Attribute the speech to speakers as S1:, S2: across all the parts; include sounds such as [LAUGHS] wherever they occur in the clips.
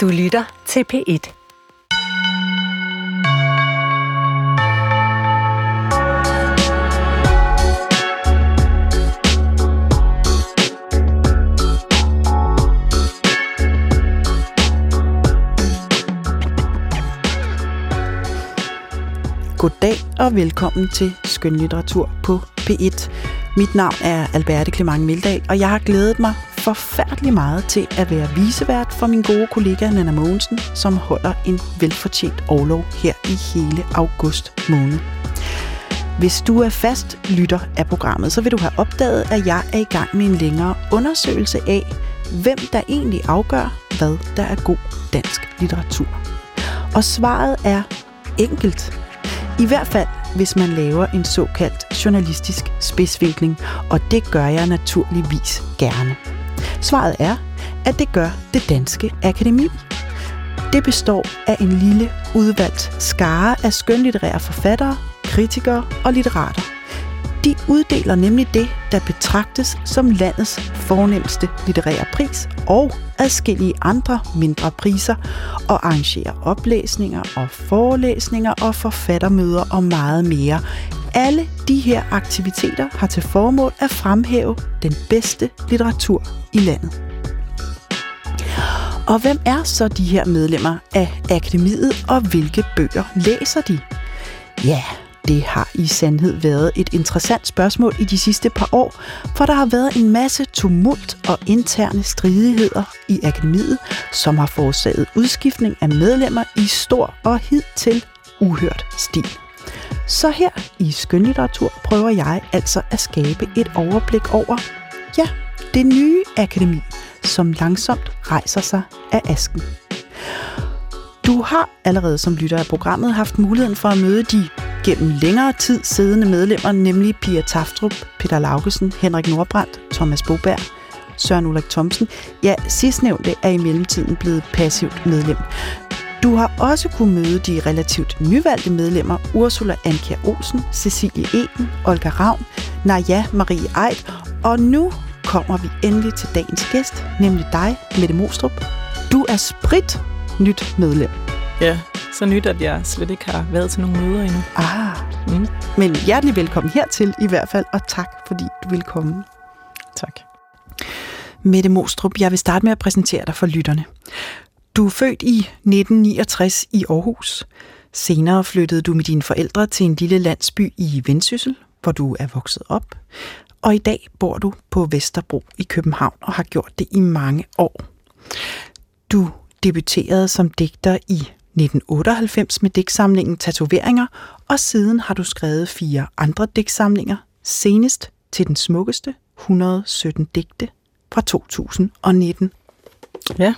S1: Du lytter til P1.
S2: Goddag og velkommen til Skønlitteratur på P1. Mit navn er Alberte Clement Mildal, og jeg har glædet mig forfærdelig meget til at være visevært for min gode kollega Nana Mogensen, som holder en velfortjent overlov her i hele august måned. Hvis du er fast lytter af programmet, så vil du have opdaget, at jeg er i gang med en længere undersøgelse af, hvem der egentlig afgør, hvad der er god dansk litteratur. Og svaret er enkelt. I hvert fald, hvis man laver en såkaldt journalistisk spidsvinkling, og det gør jeg naturligvis gerne. Svaret er, at det gør det danske akademi. Det består af en lille udvalgt skare af skønlitterære forfattere, kritikere og litterater. De uddeler nemlig det, der betragtes som landets fornemmeste litterære pris og adskillige andre mindre priser og arrangerer oplæsninger og forelæsninger og forfattermøder og meget mere. Alle de her aktiviteter har til formål at fremhæve den bedste litteratur i landet. Og hvem er så de her medlemmer af akademiet, og hvilke bøger læser de? Ja, det har i sandhed været et interessant spørgsmål i de sidste par år, for der har været en masse tumult og interne stridigheder i akademiet, som har forårsaget udskiftning af medlemmer i stor og hidtil uhørt stil. Så her i skønlitteratur prøver jeg altså at skabe et overblik over, ja, det nye akademi, som langsomt rejser sig af asken. Du har allerede som lytter af programmet haft muligheden for at møde de gennem længere tid siddende medlemmer, nemlig Pia Taftrup, Peter Laugesen, Henrik Nordbrandt, Thomas Boberg, Søren Ulrik Thomsen. Ja, sidstnævnte er i mellemtiden blevet passivt medlem. Du har også kunne møde de relativt nyvalgte medlemmer Ursula Anker Olsen, Cecilie Eden, Olga Ravn, Naja Marie Eid, og nu kommer vi endelig til dagens gæst, nemlig dig, Mette Mostrup. Du er sprit nyt medlem.
S3: Ja, så nyt, at jeg slet ikke har været til nogle møder endnu.
S2: Ah, mm. men hjertelig velkommen hertil i hvert fald, og tak fordi du vil komme.
S3: Tak.
S2: Mette Mostrup, jeg vil starte med at præsentere dig for lytterne. Du er født i 1969 i Aarhus. Senere flyttede du med dine forældre til en lille landsby i Vendsyssel, hvor du er vokset op. Og i dag bor du på Vesterbro i København og har gjort det i mange år. Du debuterede som digter i 1998 med digtsamlingen Tatoveringer, og siden har du skrevet fire andre digtsamlinger, senest til den smukkeste 117 digte fra 2019.
S3: Ja.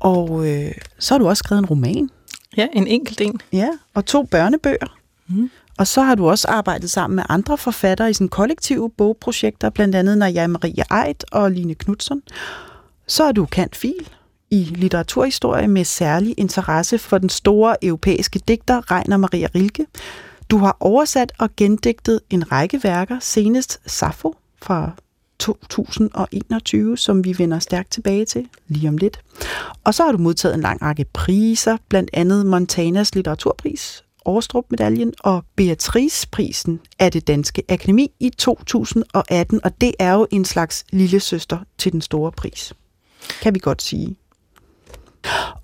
S2: Og øh, så har du også skrevet en roman.
S3: Ja, en enkelt en.
S2: Ja, og to børnebøger. Mm. Og så har du også arbejdet sammen med andre forfattere i sådan kollektive bogprojekter, blandt andet Naja Marie Eid og Line Knudsen. Så er du kant fil i litteraturhistorie med særlig interesse for den store europæiske digter Reiner Maria Rilke. Du har oversat og gendigtet en række værker, senest Sappho fra 2021, som vi vender stærkt tilbage til lige om lidt. Og så har du modtaget en lang række priser, blandt andet Montanas litteraturpris, Overstrup-medaljen og Beatrice-prisen af det Danske Akademi i 2018, og det er jo en slags lille søster til den store pris, kan vi godt sige.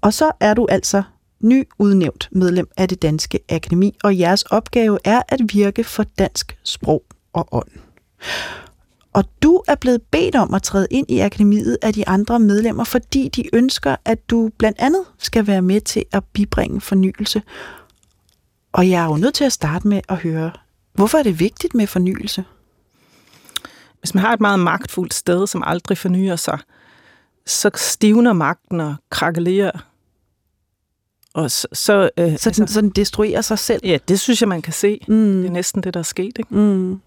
S2: Og så er du altså ny udnævnt medlem af det Danske Akademi, og jeres opgave er at virke for dansk sprog og ånd. Og du er blevet bedt om at træde ind i akademiet af de andre medlemmer, fordi de ønsker, at du blandt andet skal være med til at bibringe fornyelse. Og jeg er jo nødt til at starte med at høre, hvorfor er det vigtigt med fornyelse?
S3: Hvis man har et meget magtfuldt sted, som aldrig fornyer sig, så stivner magten og krakelerer. Og så, så,
S2: øh, så, den, altså, så den destruerer sig selv?
S3: Ja, det synes jeg, man kan se. Mm. Det er næsten det, der er sket. Ikke? Mm.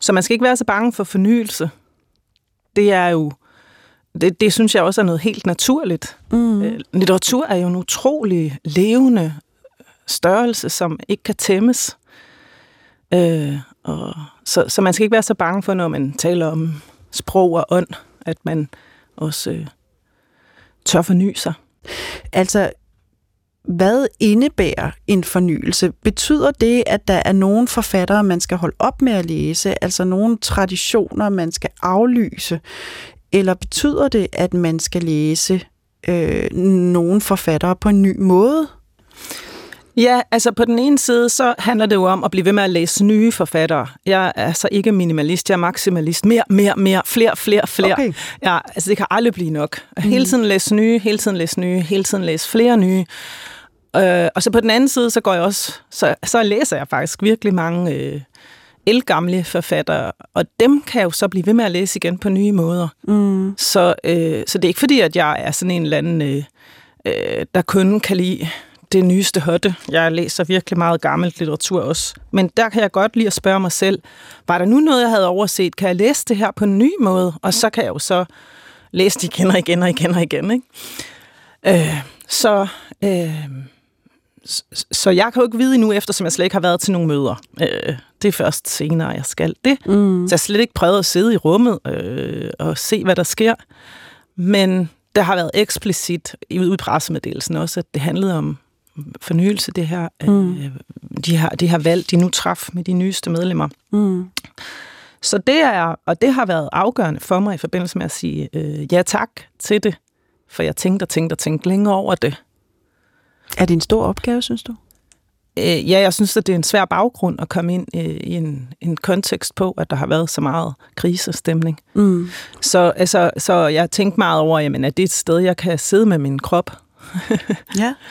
S3: Så man skal ikke være så bange for fornyelse. Det er jo, det, det synes jeg også er noget helt naturligt. Mm. Øh, litteratur er jo en utrolig levende størrelse, som ikke kan tæmmes. Øh, og, så, så man skal ikke være så bange for, når man taler om sprog og ånd, at man også øh, tør forny sig.
S2: Altså, hvad indebærer en fornyelse? Betyder det, at der er nogle forfattere, man skal holde op med at læse, altså nogle traditioner, man skal aflyse? Eller betyder det, at man skal læse øh, nogle forfattere på en ny måde?
S3: Ja, altså på den ene side, så handler det jo om at blive ved med at læse nye forfattere. Jeg er altså ikke minimalist, jeg er maksimalist. Mere, mere, mere, flere, flere, flere. Okay. Ja, altså det kan aldrig blive nok. Hele mhm. tiden læse nye, hele tiden læse nye, hele tiden læse flere nye. Øh, og så på den anden side, så går jeg også, så, så læser jeg faktisk virkelig mange øh, elgamle forfattere, og dem kan jeg jo så blive ved med at læse igen på nye måder. Mm. Så, øh, så det er ikke fordi, at jeg er sådan en eller anden, øh, øh, der kun kan lide det nyeste hotte. Jeg læser virkelig meget gammelt litteratur også. Men der kan jeg godt lide at spørge mig selv, var der nu noget, jeg havde overset? Kan jeg læse det her på en ny måde? Og så kan jeg jo så læse det igen og igen og igen og igen. Ikke? Øh, så, øh, så jeg kan jo ikke vide endnu, eftersom jeg slet ikke har været til nogle møder. Øh, det er først senere, jeg skal det. Mm. Så jeg har slet ikke prøvet at sidde i rummet øh, og se, hvad der sker. Men der har været eksplicit i pressemeddelelsen også, at det handlede om fornyelse, det her, mm. øh, de, her, de her valg, de nu traf med de nyeste medlemmer. Mm. Så det er, og det har været afgørende for mig i forbindelse med at sige øh, ja tak til det, for jeg tænkte og tænkte og tænkte længe over det.
S2: Er det en stor opgave, synes du?
S3: Øh, ja, jeg synes, at det er en svær baggrund at komme ind øh, i en, en kontekst på, at der har været så meget krisestemning. Mm. Så, altså, så jeg tænkte meget over, jamen, at det er et sted, jeg kan sidde med min krop. ja. [LAUGHS]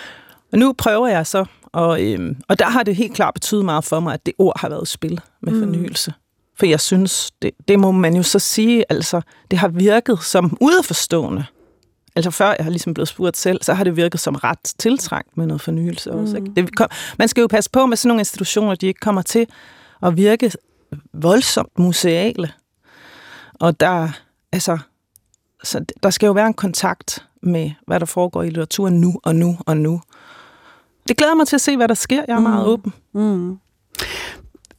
S3: Og nu prøver jeg så, og, øhm, og der har det helt klart betydet meget for mig, at det ord har været spil med mm. fornyelse. For jeg synes, det, det må man jo så sige, altså, det har virket som udforstående. Altså før jeg har ligesom blevet spurgt selv, så har det virket som ret tiltrængt med noget fornyelse også. Ikke? Mm. Det, man skal jo passe på med sådan nogle institutioner, de ikke kommer til at virke voldsomt museale. Og der, altså, så der skal jo være en kontakt med, hvad der foregår i litteraturen nu og nu og nu. Det glæder mig til at se, hvad der sker. Jeg er mm. meget åben. Mm.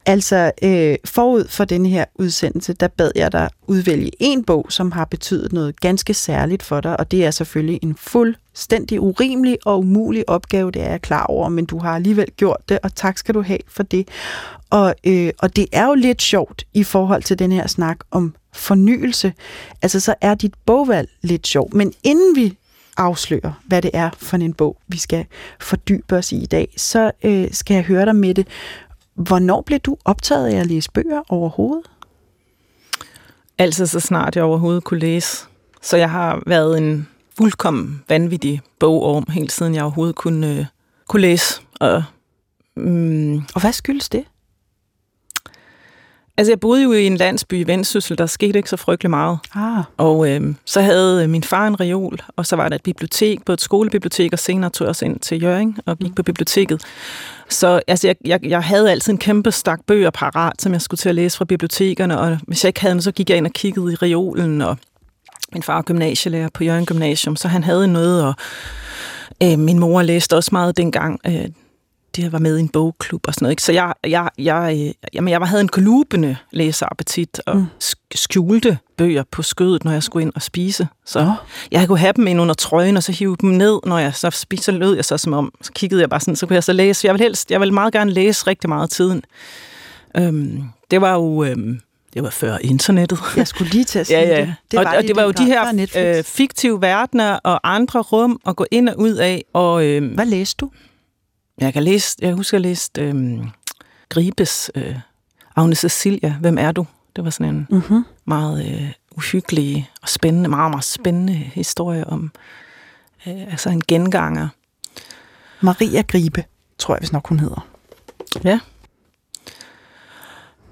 S2: Altså, øh, forud for den her udsendelse, der bad jeg dig udvælge en bog, som har betydet noget ganske særligt for dig, og det er selvfølgelig en fuldstændig urimelig og umulig opgave, det er jeg klar over, men du har alligevel gjort det, og tak skal du have for det. Og, øh, og det er jo lidt sjovt i forhold til den her snak om fornyelse. Altså, så er dit bogvalg lidt sjovt, men inden vi afslører, hvad det er for en bog, vi skal fordybe os i i dag, så øh, skal jeg høre dig med det. Hvornår blev du optaget af at læse bøger overhovedet?
S3: Altså så snart jeg overhovedet kunne læse. Så jeg har været en fuldkommen vanvittig bogorm, helt siden jeg overhovedet kunne, øh, kunne læse. Og,
S2: mm, og hvad skyldes det?
S3: Altså, jeg boede jo i en landsby i Vendsyssel, der skete ikke så frygtelig meget. Ah. Og øh, så havde min far en reol, og så var der et bibliotek, både et skolebibliotek, og senere tog jeg også ind til Jøring og gik mm. på biblioteket. Så altså, jeg, jeg, jeg havde altid en kæmpe stak bøger parat, som jeg skulle til at læse fra bibliotekerne, og hvis jeg ikke havde dem, så gik jeg ind og kiggede i reolen, og min far er gymnasielærer på Jørgen Gymnasium, så han havde noget, og øh, min mor læste også meget dengang. Øh, de var med i en bogklub og sådan noget. Ikke? Så jeg, jeg, jeg, øh, jamen, jeg havde en kolubende læseappetit og mm. skjulte bøger på skødet, når jeg skulle ind og spise. Så oh. jeg kunne have dem ind under trøjen, og så hive dem ned, når jeg så spiste, så lød jeg så som om, så kiggede jeg bare sådan, så kunne jeg så læse. Jeg vil helst, jeg vil meget gerne læse rigtig meget tiden. Øhm, det var jo... Øhm, det var før internettet.
S2: Jeg skulle lige til at [LAUGHS] sige
S3: ja, ja. det. Det var, og, og det var jo de her øh, fiktive verdener og andre rum at gå ind og ud af. Og, øh,
S2: Hvad læste du?
S3: Jeg kan læse, jeg husker, jeg læste øh, Gribes øh, Agne Cecilia, Hvem er du? Det var sådan en mm-hmm. meget øh, uhyggelig og spændende, meget, meget spændende historie om øh, altså en genganger.
S2: Maria Gribe, tror jeg, hvis nok hun hedder.
S3: Ja.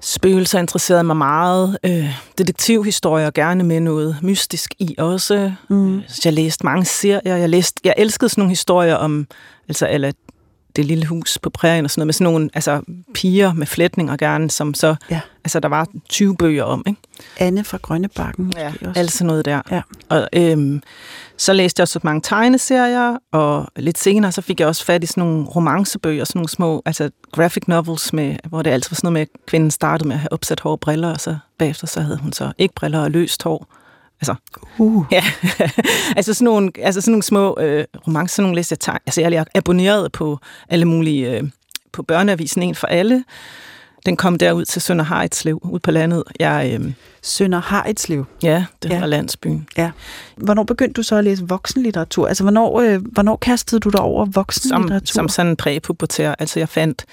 S3: Spøgelser interesserede mig meget. Øh, detektivhistorier, gerne med noget mystisk i også. Mm. Jeg læste mange serier. Jeg, læste, jeg elskede sådan nogle historier om, altså, eller det lille hus på prærien og sådan noget, med sådan nogle altså, piger med flætninger gerne, som så, ja. altså der var 20 bøger om, ikke?
S2: Anne fra Grønnebakken.
S3: Ja, også. alt sådan noget der. Ja. Og øhm, så læste jeg også mange tegneserier, og lidt senere så fik jeg også fat i sådan nogle romancebøger, sådan nogle små, altså graphic novels, med, hvor det altid var sådan noget med, at kvinden startede med at have opsat hår og briller, og så bagefter så havde hun så ikke briller og løst hår. Altså, uh. [LAUGHS] ja, altså, sådan nogle, altså sådan nogle små øh, romancer, sådan nogle læste jeg tag. Altså, jeg er abonneret på alle mulige, øh, på børneavisen En for alle. Den kom derud til Sønder Haritslev, ud på landet. Jeg, øh,
S2: Sønder Haritslev?
S3: Ja, det ja. var landsbyen.
S2: Ja. Hvornår begyndte du så at læse voksenlitteratur? Altså, hvornår, øh, hvornår kastede du dig over voksenlitteratur?
S3: Som, som sådan en præpubertær. Altså, jeg fandt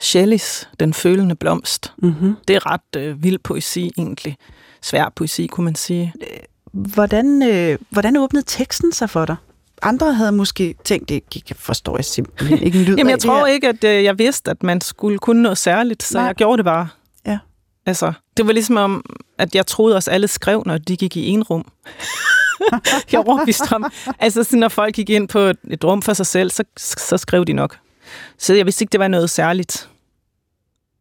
S3: Shelleys Den følende blomst. Mm-hmm. Det er ret øh, vild poesi, egentlig. Svær poesi, kunne man sige.
S2: Hvordan, øh, hvordan åbnede teksten sig for dig? Andre havde måske tænkt, det forstår jeg simpelthen ikke en [LAUGHS] lyd
S3: Jamen, jeg tror ikke, at øh, jeg vidste, at man skulle kunne noget særligt, så Nej. jeg gjorde det bare.
S2: Ja.
S3: Altså, det var ligesom om, at jeg troede os alle skrev, når de gik i en rum. [LAUGHS] jeg var overbevist om. Altså, så når folk gik ind på et, et rum for sig selv, så, så skrev de nok. Så jeg vidste ikke, det var noget særligt.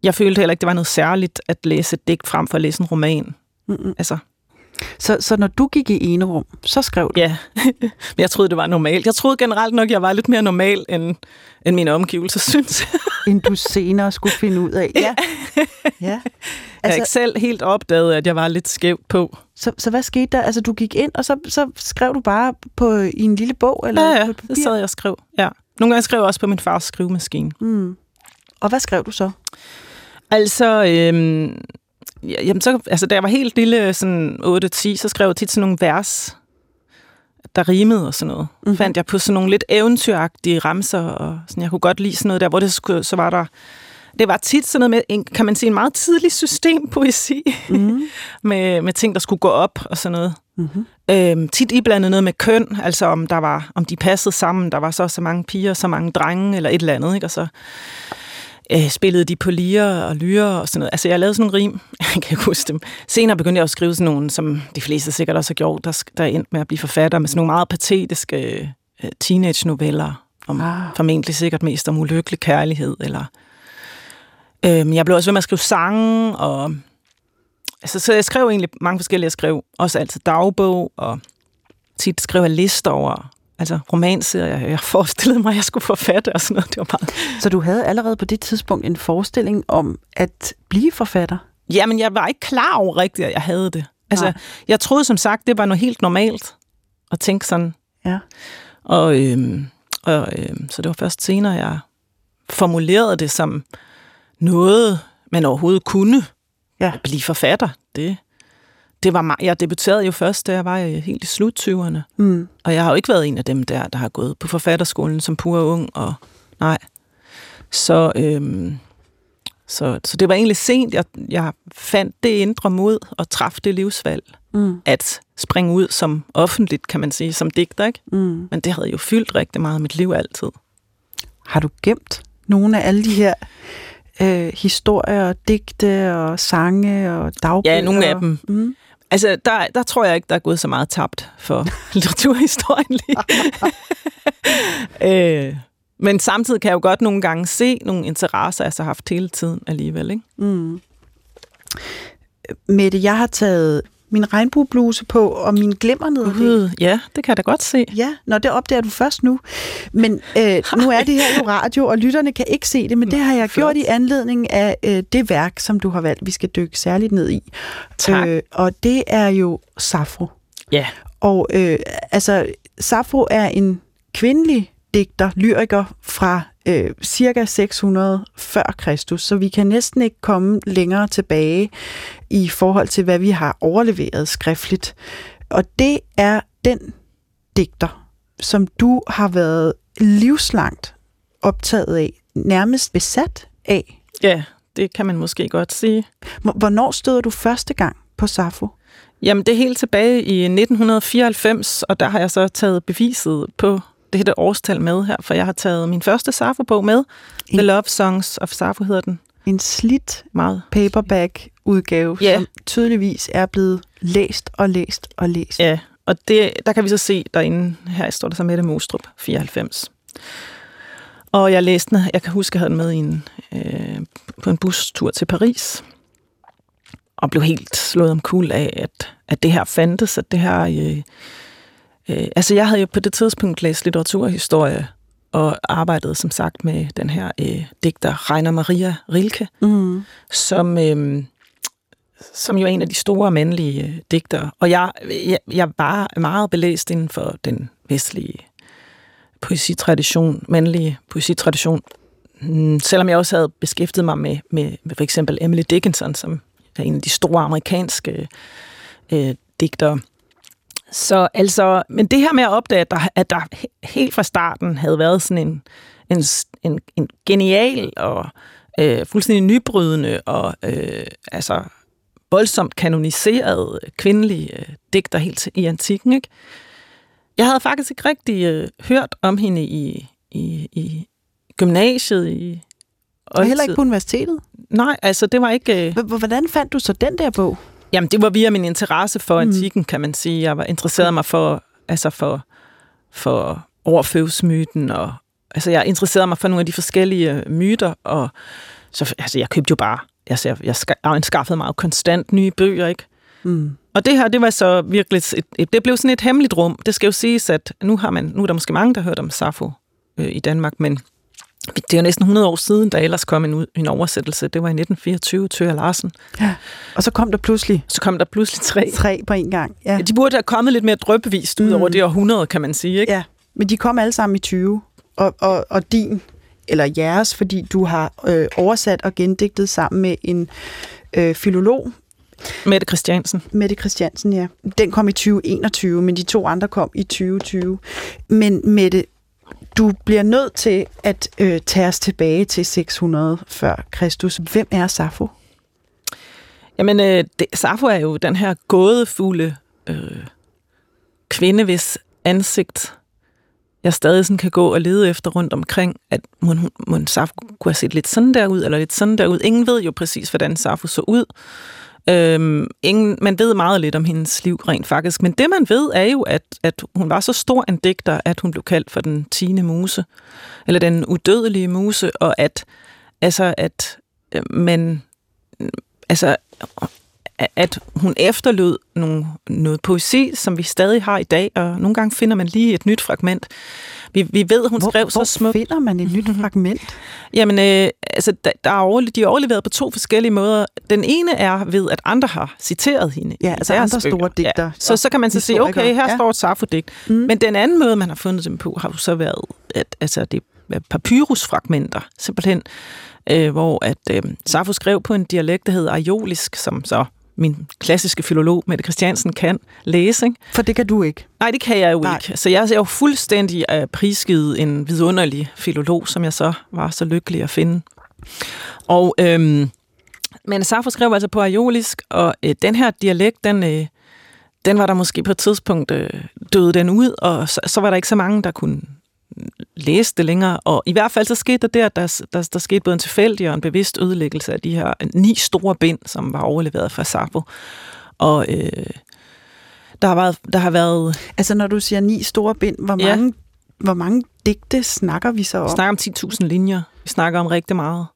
S3: Jeg følte heller ikke, det var noget særligt at læse et digt frem for at læse en roman. Mm-mm. Altså,
S2: så, så når du gik i ene rum, så skrev du?
S3: Ja, [LAUGHS] men jeg troede, det var normalt. Jeg troede generelt nok, jeg var lidt mere normal, end, end mine omgivelser [LAUGHS] synes.
S2: end du senere skulle finde ud af. [LAUGHS]
S3: Ja. ja. Altså, jeg ikke selv helt opdaget, at jeg var lidt skævt på.
S2: Så, så hvad skete der? Altså, du gik ind, og så, så skrev du bare på, i en lille bog? Eller
S3: ja, ja, det sad jeg og skrev. Ja. Nogle gange skrev jeg også på min fars skrivemaskine. Mm.
S2: Og hvad skrev du så?
S3: Altså, øhm, jamen så, altså, da jeg var helt lille, sådan 8-10, så skrev jeg tit sådan nogle vers, der rimede og sådan noget. Mm-hmm. Fandt jeg på sådan nogle lidt eventyragtige ramser, og sådan, jeg kunne godt lide sådan noget der, hvor det skulle, så var der det var tit sådan noget med, en, kan man sige, en meget tidlig systempoesi, [LAUGHS] mm. med, med ting, der skulle gå op og sådan noget. Mm-hmm. Øhm, tit iblandet noget med køn, altså om der var, om de passede sammen, der var så så mange piger, så mange drenge, eller et eller andet, ikke? Og så øh, spillede de på lirer og lyre og sådan noget. Altså, jeg lavede sådan nogle rim, [LAUGHS] jeg kan huske dem. Senere begyndte jeg at skrive sådan nogle, som de fleste sikkert også har gjort, der, der er endt med at blive forfatter, med sådan nogle meget patetiske øh, teenage-noveller, om ah. formentlig sikkert mest om ulykkelig kærlighed, eller... Øh, jeg blev også ved med at skrive sange, og... Altså, så jeg skrev egentlig mange forskellige. Jeg skrev også altid dagbog, og tit skrev jeg lister over altså romanserier. Jeg forestillede mig, at jeg skulle forfatte og sådan noget. Det var meget...
S2: Så du havde allerede på det tidspunkt en forestilling om at blive forfatter?
S3: Jamen, jeg var ikke klar over rigtigt, at jeg havde det. Altså, Nej. jeg troede som sagt, det var noget helt normalt at tænke sådan.
S2: Ja.
S3: Og, øhm, og øhm, så det var først senere, jeg formulerede det som noget, man overhovedet kunne. Ja. Blive forfatter, det, det var mig. Jeg debuterede jo først, da jeg var helt i slut 20'erne. Mm. Og jeg har jo ikke været en af dem der, der har gået på forfatterskolen som pur ung. Og nej. Så, øhm, så, så det var egentlig sent, jeg, jeg fandt det indre mod og træffede det livsvalg. Mm. At springe ud som offentligt, kan man sige, som digter. Ikke? Mm. Men det havde jo fyldt rigtig meget af mit liv altid.
S2: Har du gemt nogle af alle de her øh, historier, digte og sange og dagbøger?
S3: Ja, nogle af dem. Mm. Altså, der, der tror jeg ikke, der er gået så meget tabt for [LAUGHS] litteraturhistorien lige. [LAUGHS] øh, men samtidig kan jeg jo godt nogle gange se nogle interesser, jeg har haft hele tiden alligevel. Ikke? Mm.
S2: Mette, jeg har taget min regnbuebluse på, og min glimmernede.
S3: Uh, ja, det kan jeg da godt se.
S2: Ja, når det opdager du først nu. Men øh, [LAUGHS] nu er det her jo radio, og lytterne kan ikke se det, men det har jeg Flot. gjort i anledning af øh, det værk, som du har valgt, vi skal dykke særligt ned i.
S3: Tak. Øh,
S2: og det er jo Safro.
S3: Ja.
S2: Og øh, altså, Safro er en kvindelig digter, lyriker fra øh, cirka 600 før Kristus, så vi kan næsten ikke komme længere tilbage i forhold til, hvad vi har overleveret skriftligt. Og det er den digter, som du har været livslangt optaget af, nærmest besat af.
S3: Ja, det kan man måske godt sige.
S2: Hvornår stod du første gang på Safo?
S3: Jamen, det er helt tilbage i 1994, og der har jeg så taget beviset på det her årstal med her, for jeg har taget min første Safo-bog med. En, The Love Songs of Safo hedder den.
S2: En slidt Meget. paperback-udgave, ja. som tydeligvis er blevet læst og læst og læst.
S3: Ja, og det, der kan vi så se derinde, her står der så Mette Mostrup, 94. Og jeg læste den, jeg kan huske, jeg havde den med i en, øh, på en bustur til Paris, og blev helt slået om kul af, at, at det her fandtes, at det her øh, Øh, altså, jeg havde jo på det tidspunkt læst litteraturhistorie, og arbejdede som sagt med den her øh, digter Rainer Maria Rilke, mm. som, øh, som jo er en af de store mandlige øh, digtere. Og jeg, jeg, jeg var meget belæst inden for den vestlige poesitradition, mandlige poesitradition, mm, selvom jeg også havde beskæftiget mig med, med, med for eksempel Emily Dickinson, som er en af de store amerikanske øh, digtere. Så altså, men det her med at opdage, at der, at der helt fra starten havde været sådan en, en, en, en genial og øh, fuldstændig nybrydende og øh, altså voldsomt kanoniseret kvindelig øh, digter helt i antikken. Ikke? Jeg havde faktisk ikke rigtig øh, hørt om hende i, i, i gymnasiet. I,
S2: og heller ikke på universitetet?
S3: Nej, altså det var ikke...
S2: Øh... Hvordan fandt du så den der bog?
S3: Jamen, det var via min interesse for mm. antikken, kan man sige. Jeg var interesseret mig for, altså for, for overføvsmyten, og altså jeg interesserede mig for nogle af de forskellige øh, myter, og så, altså, jeg købte jo bare, altså, jeg, jeg, jeg skaffede mig jo konstant nye bøger, ikke? Mm. Og det her, det var så virkelig, et, et, det blev sådan et hemmeligt rum. Det skal jo siges, at nu, har man, nu er der måske mange, der har hørt om Safo øh, i Danmark, men det er jo næsten 100 år siden, der ellers kom en, en oversættelse. Det var i 1924, Tøger Larsen. Ja.
S2: Og så kom der pludselig...
S3: Så kom der pludselig tre.
S2: Tre på en gang, ja.
S3: De burde have kommet lidt mere drøbevist ud mm. over det århundrede, kan man sige, ikke?
S2: Ja, men de kom alle sammen i 20. Og, og, og din, eller jeres, fordi du har øh, oversat og gendigtet sammen med en øh, filolog,
S3: Mette Christiansen.
S2: Mette Christiansen, ja. Den kom i 2021, men de to andre kom i 2020. Men Mette, du bliver nødt til at øh, tage os tilbage til 600 før Kristus. Hvem er Safo?
S3: Jamen, øh, det, Safo er jo den her gådefulde øh, kvinde, hvis ansigt jeg stadig sådan kan gå og lede efter rundt omkring, at må, må Safo kunne have set lidt sådan der ud, eller lidt sådan der ud. Ingen ved jo præcis, hvordan Safo så ud. Øhm, ingen, man ved meget lidt om hendes liv rent faktisk, men det man ved er jo, at, at hun var så stor en digter, at hun blev kaldt for den tiende muse, eller den udødelige muse, og at, altså, at øh, man, altså, at hun efterlod nogle, noget poesi, som vi stadig har i dag, og nogle gange finder man lige et nyt fragment. Vi, vi ved, hun
S2: hvor,
S3: skrev
S2: hvor
S3: så smukt.
S2: Finder man et nyt [LAUGHS] fragment?
S3: Jamen, øh, altså, der, der er overlevet, de er overleveret på to forskellige måder. Den ene er ved, at andre har citeret hende.
S2: Ja, altså andre store digter. Ja.
S3: Så, så kan man så sige, okay, her ja. står et Safo-digt. Mm. Men den anden måde, man har fundet dem på, har jo så været, at altså, det er papyrusfragmenter, simpelthen, øh, hvor at øh, Safo skrev på en dialekt, der hedder aiolisk, som så min klassiske filolog, Mette Christiansen, kan læse. Ikke?
S2: For det kan du ikke?
S3: Nej, det kan jeg jo Nej. ikke. Så jeg er jo fuldstændig uh, prisgivet en vidunderlig filolog, som jeg så var så lykkelig at finde. Og, øhm, men Safo skrev altså på aiolisk, og øh, den her dialekt, den, øh, den var der måske på et tidspunkt øh, døde den ud, og så, så var der ikke så mange, der kunne læse det længere. Og i hvert fald så skete der der, der, der, der skete både en tilfældig og en bevidst ødelæggelse af de her ni store bind, som var overleveret fra Sapo. Og øh, der, har været, der har været...
S2: Altså når du siger ni store bind, hvor mange, ja. hvor mange digte snakker vi så om?
S3: Vi snakker om 10.000 linjer. Vi snakker om rigtig meget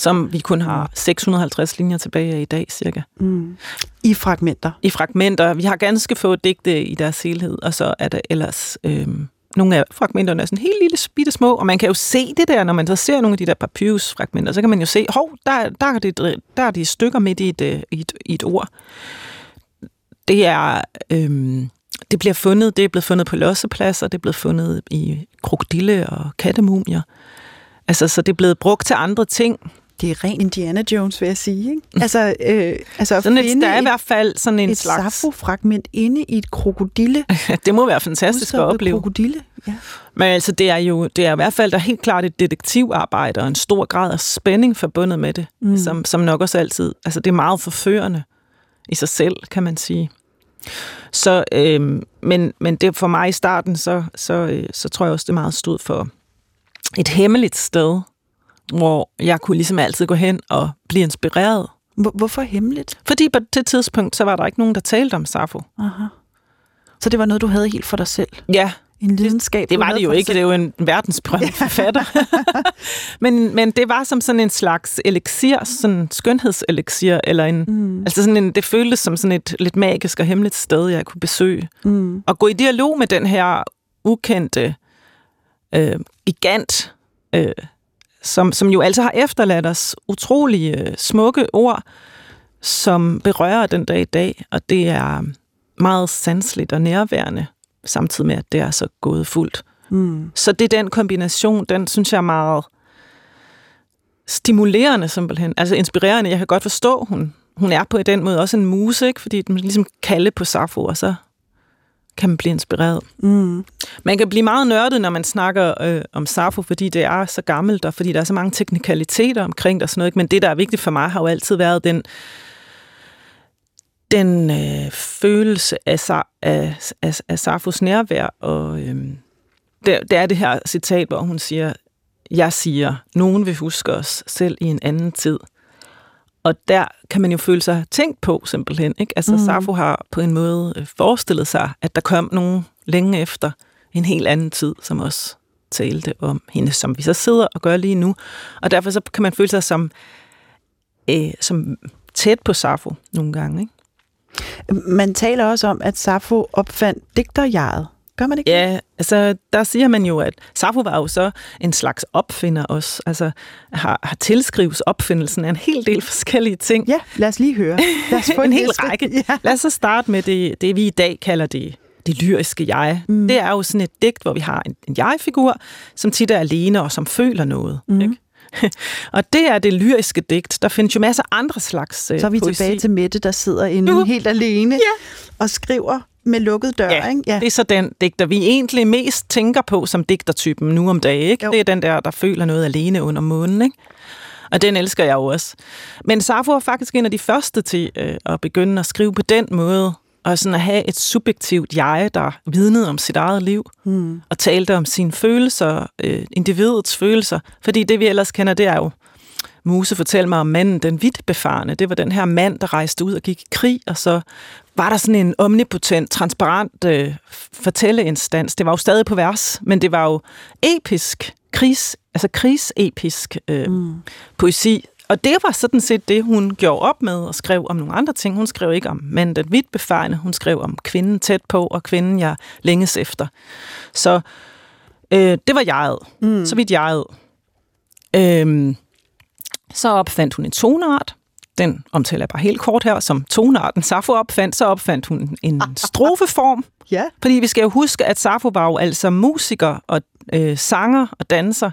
S3: som vi kun har 650 linjer tilbage af i dag, cirka. Mm.
S2: I fragmenter?
S3: I fragmenter. Vi har ganske få digte i deres helhed, og så er der ellers øhm, nogle af fragmenterne er sådan helt lille, bitte små, og man kan jo se det der, når man så ser nogle af de der papyrusfragmenter, så kan man jo se, hov, der, der, er, det, der er de stykker midt i et, øh, i et, i et ord. Det er... Øhm, det bliver fundet, det er blevet fundet på lossepladser, det er blevet fundet i krokodille og kattemumier. Altså, så det er blevet brugt til andre ting
S2: det er ren Indiana Jones, vil jeg sige. Ikke? [LAUGHS] Altså, øh, altså
S3: sådan et, der er i hvert fald sådan en
S2: et
S3: slags...
S2: Et fragment inde i et krokodille. [LAUGHS]
S3: det må være fantastisk at opleve.
S2: krokodille, ja.
S3: Men altså, det er jo det er i hvert fald der er helt klart et detektivarbejde og en stor grad af spænding forbundet med det, mm. som, som nok også altid... Altså, det er meget forførende i sig selv, kan man sige. Så, øh, men, men det for mig i starten, så, så, øh, så tror jeg også, det meget stod for et hemmeligt sted, hvor jeg kunne ligesom altid gå hen og blive inspireret.
S2: Hvorfor hemmeligt?
S3: Fordi på det tidspunkt, så var der ikke nogen, der talte om Safo. Aha.
S2: Så det var noget, du havde helt for dig selv?
S3: Ja.
S2: En lidenskab?
S3: Det var det jo ikke. Det er jo en verdensberømt [LAUGHS] forfatter. [LAUGHS] men, men det var som sådan en slags elixir, sådan skønhedselixir, eller en, mm. altså sådan en, det føltes som sådan et lidt magisk og hemmeligt sted, jeg kunne besøge. Mm. Og gå i dialog med den her ukendte øh, gigant, øh, som, som jo altså har efterladt os utrolige smukke ord, som berører den dag i dag, og det er meget sansligt og nærværende, samtidig med, at det er så gået fuldt. Mm. Så det er den kombination, den synes jeg er meget stimulerende simpelthen, altså inspirerende. Jeg kan godt forstå, hun, hun er på den måde også en muse, ikke? fordi man ligesom kalde på Safo, og så kan man blive inspireret. Mm. Man kan blive meget nørdet, når man snakker øh, om Safo, fordi det er så gammelt, og fordi der er så mange teknikaliteter omkring det og sådan noget. Ikke? Men det, der er vigtigt for mig, har jo altid været den, den øh, følelse af, af, af, af Safos nærvær. Og øh, det, det er det her citat, hvor hun siger, jeg siger, nogen vil huske os selv i en anden tid. Og der kan man jo føle sig tænkt på, simpelthen. Ikke? Altså, mm. Safo har på en måde øh, forestillet sig, at der kom nogen længe efter en helt anden tid, som også talte om hende, som vi så sidder og gør lige nu. Og derfor så kan man føle sig som, øh, som tæt på Safo nogle gange. Ikke?
S2: Man taler også om, at Safo opfandt digterjeget. Gør man ikke
S3: Ja, altså der siger man jo, at Safo var jo så en slags opfinder også. Altså har, har tilskrives opfindelsen af en hel del forskellige ting.
S2: Ja, lad os lige høre. Lad os [LAUGHS] få
S3: en, en hel række. Ja. Lad os så starte med det, det, vi i dag kalder det det lyriske jeg. Mm. Det er jo sådan et digt, hvor vi har en, en jeg-figur, som tit er alene og som føler noget. Mm. Ikke? [LAUGHS] og det er det lyriske digt. Der findes jo masser af andre slags
S2: Så er vi
S3: poesi.
S2: tilbage til Mette, der sidder inde uh. helt alene ja. og skriver med lukket dør,
S3: ja,
S2: ikke?
S3: Ja, det er så den digter, vi egentlig mest tænker på som digtertypen nu om dagen. Ikke? Det er den der, der føler noget alene under månen. Ikke? Og den elsker jeg jo også. Men Safo er faktisk en af de første til øh, at begynde at skrive på den måde, og sådan at have et subjektivt jeg, der vidnede om sit eget liv, hmm. og talte om sine følelser, øh, individets følelser. Fordi det, vi ellers kender, det er jo Muse fortæller mig om manden, den vidt befarne. Det var den her mand, der rejste ud og gik i krig, og så var der sådan en omnipotent, transparent øh, fortælleinstans. Det var jo stadig på vers, men det var jo episk, krigs, altså krigsepisk øh, mm. poesi. Og det var sådan set det, hun gjorde op med og skrev om nogle andre ting. Hun skrev ikke om manden den vidt befarne, hun skrev om kvinden tæt på, og kvinden jeg længes efter. Så øh, det var jeget. Mm. Så vidt jeget. Øh, så opfandt hun en tonart. Den omtaler jeg bare helt kort her, som tonarten Safo opfandt. Så opfandt hun en [LAUGHS] strofeform.
S2: ja.
S3: Fordi vi skal jo huske, at Safo var jo altså musiker og øh, sanger og danser.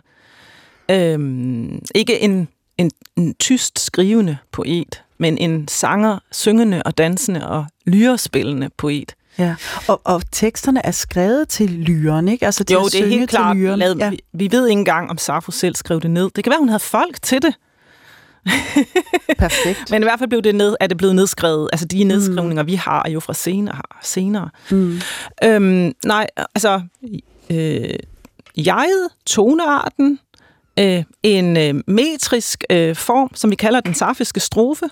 S3: Øhm, ikke en, en, en tyst skrivende poet, men en sanger, syngende og dansende og lyrespillende poet.
S2: Ja, og, og teksterne er skrevet til lyren, ikke? Altså til
S3: jo, det er helt klart. Lavet, ja. vi, vi ved ikke engang, om Safo selv skrev det ned. Det kan være, hun havde folk til det. [LAUGHS]
S2: Perfekt.
S3: Men i hvert fald blev det ned, er det blevet nedskrevet. Altså de nedskrivninger, mm. vi har, er jo fra senere. senere. Mm. Øhm, nej, altså... Øh, jeget, tonearten, øh, en øh, metrisk øh, form, som vi kalder den safiske strofe.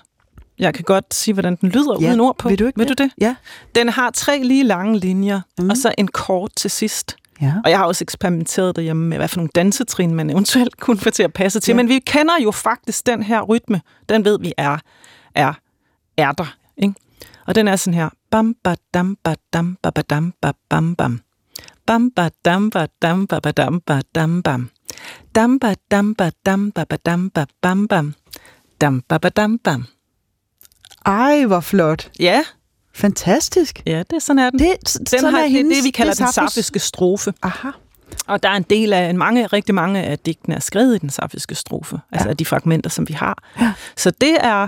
S3: Jeg kan godt sige, hvordan den lyder ja, uden ord på.
S2: Vil du ikke
S3: vil det?
S2: Du det? Ja.
S3: Den har tre lige lange linjer, mm. og så en kort til sidst. Ja. Og jeg har også eksperimenteret derhjemme med, hvad for nogle dansetrin man eventuelt kunne få til at passe til. Ja. Men vi kender jo faktisk den her rytme. Den ved vi er, er, er der. Ikke? Og den er sådan her. Bam, ba, dam, ba, dam, ba, ba, dam, ba, bam, bam. Bam, ba, dam, ba, dam, ba, ba, dam, ba, dam, bam. Dam, ba, dam, ba, dam, ba, ba, dam, ba, bam, bam. Dam, ba, ba, dam, bam.
S2: Ej, hvor flot.
S3: Ja.
S2: Fantastisk.
S3: Ja, det er sådan er den.
S2: Det,
S3: den
S2: sådan
S3: har,
S2: er hendes,
S3: det, det, vi kalder
S2: det
S3: den safiske strofe.
S2: Aha.
S3: Og der er en del af, mange, rigtig mange af digtene er skrevet i den safiske strofe, ja. altså af de fragmenter, som vi har. Ja. Så det er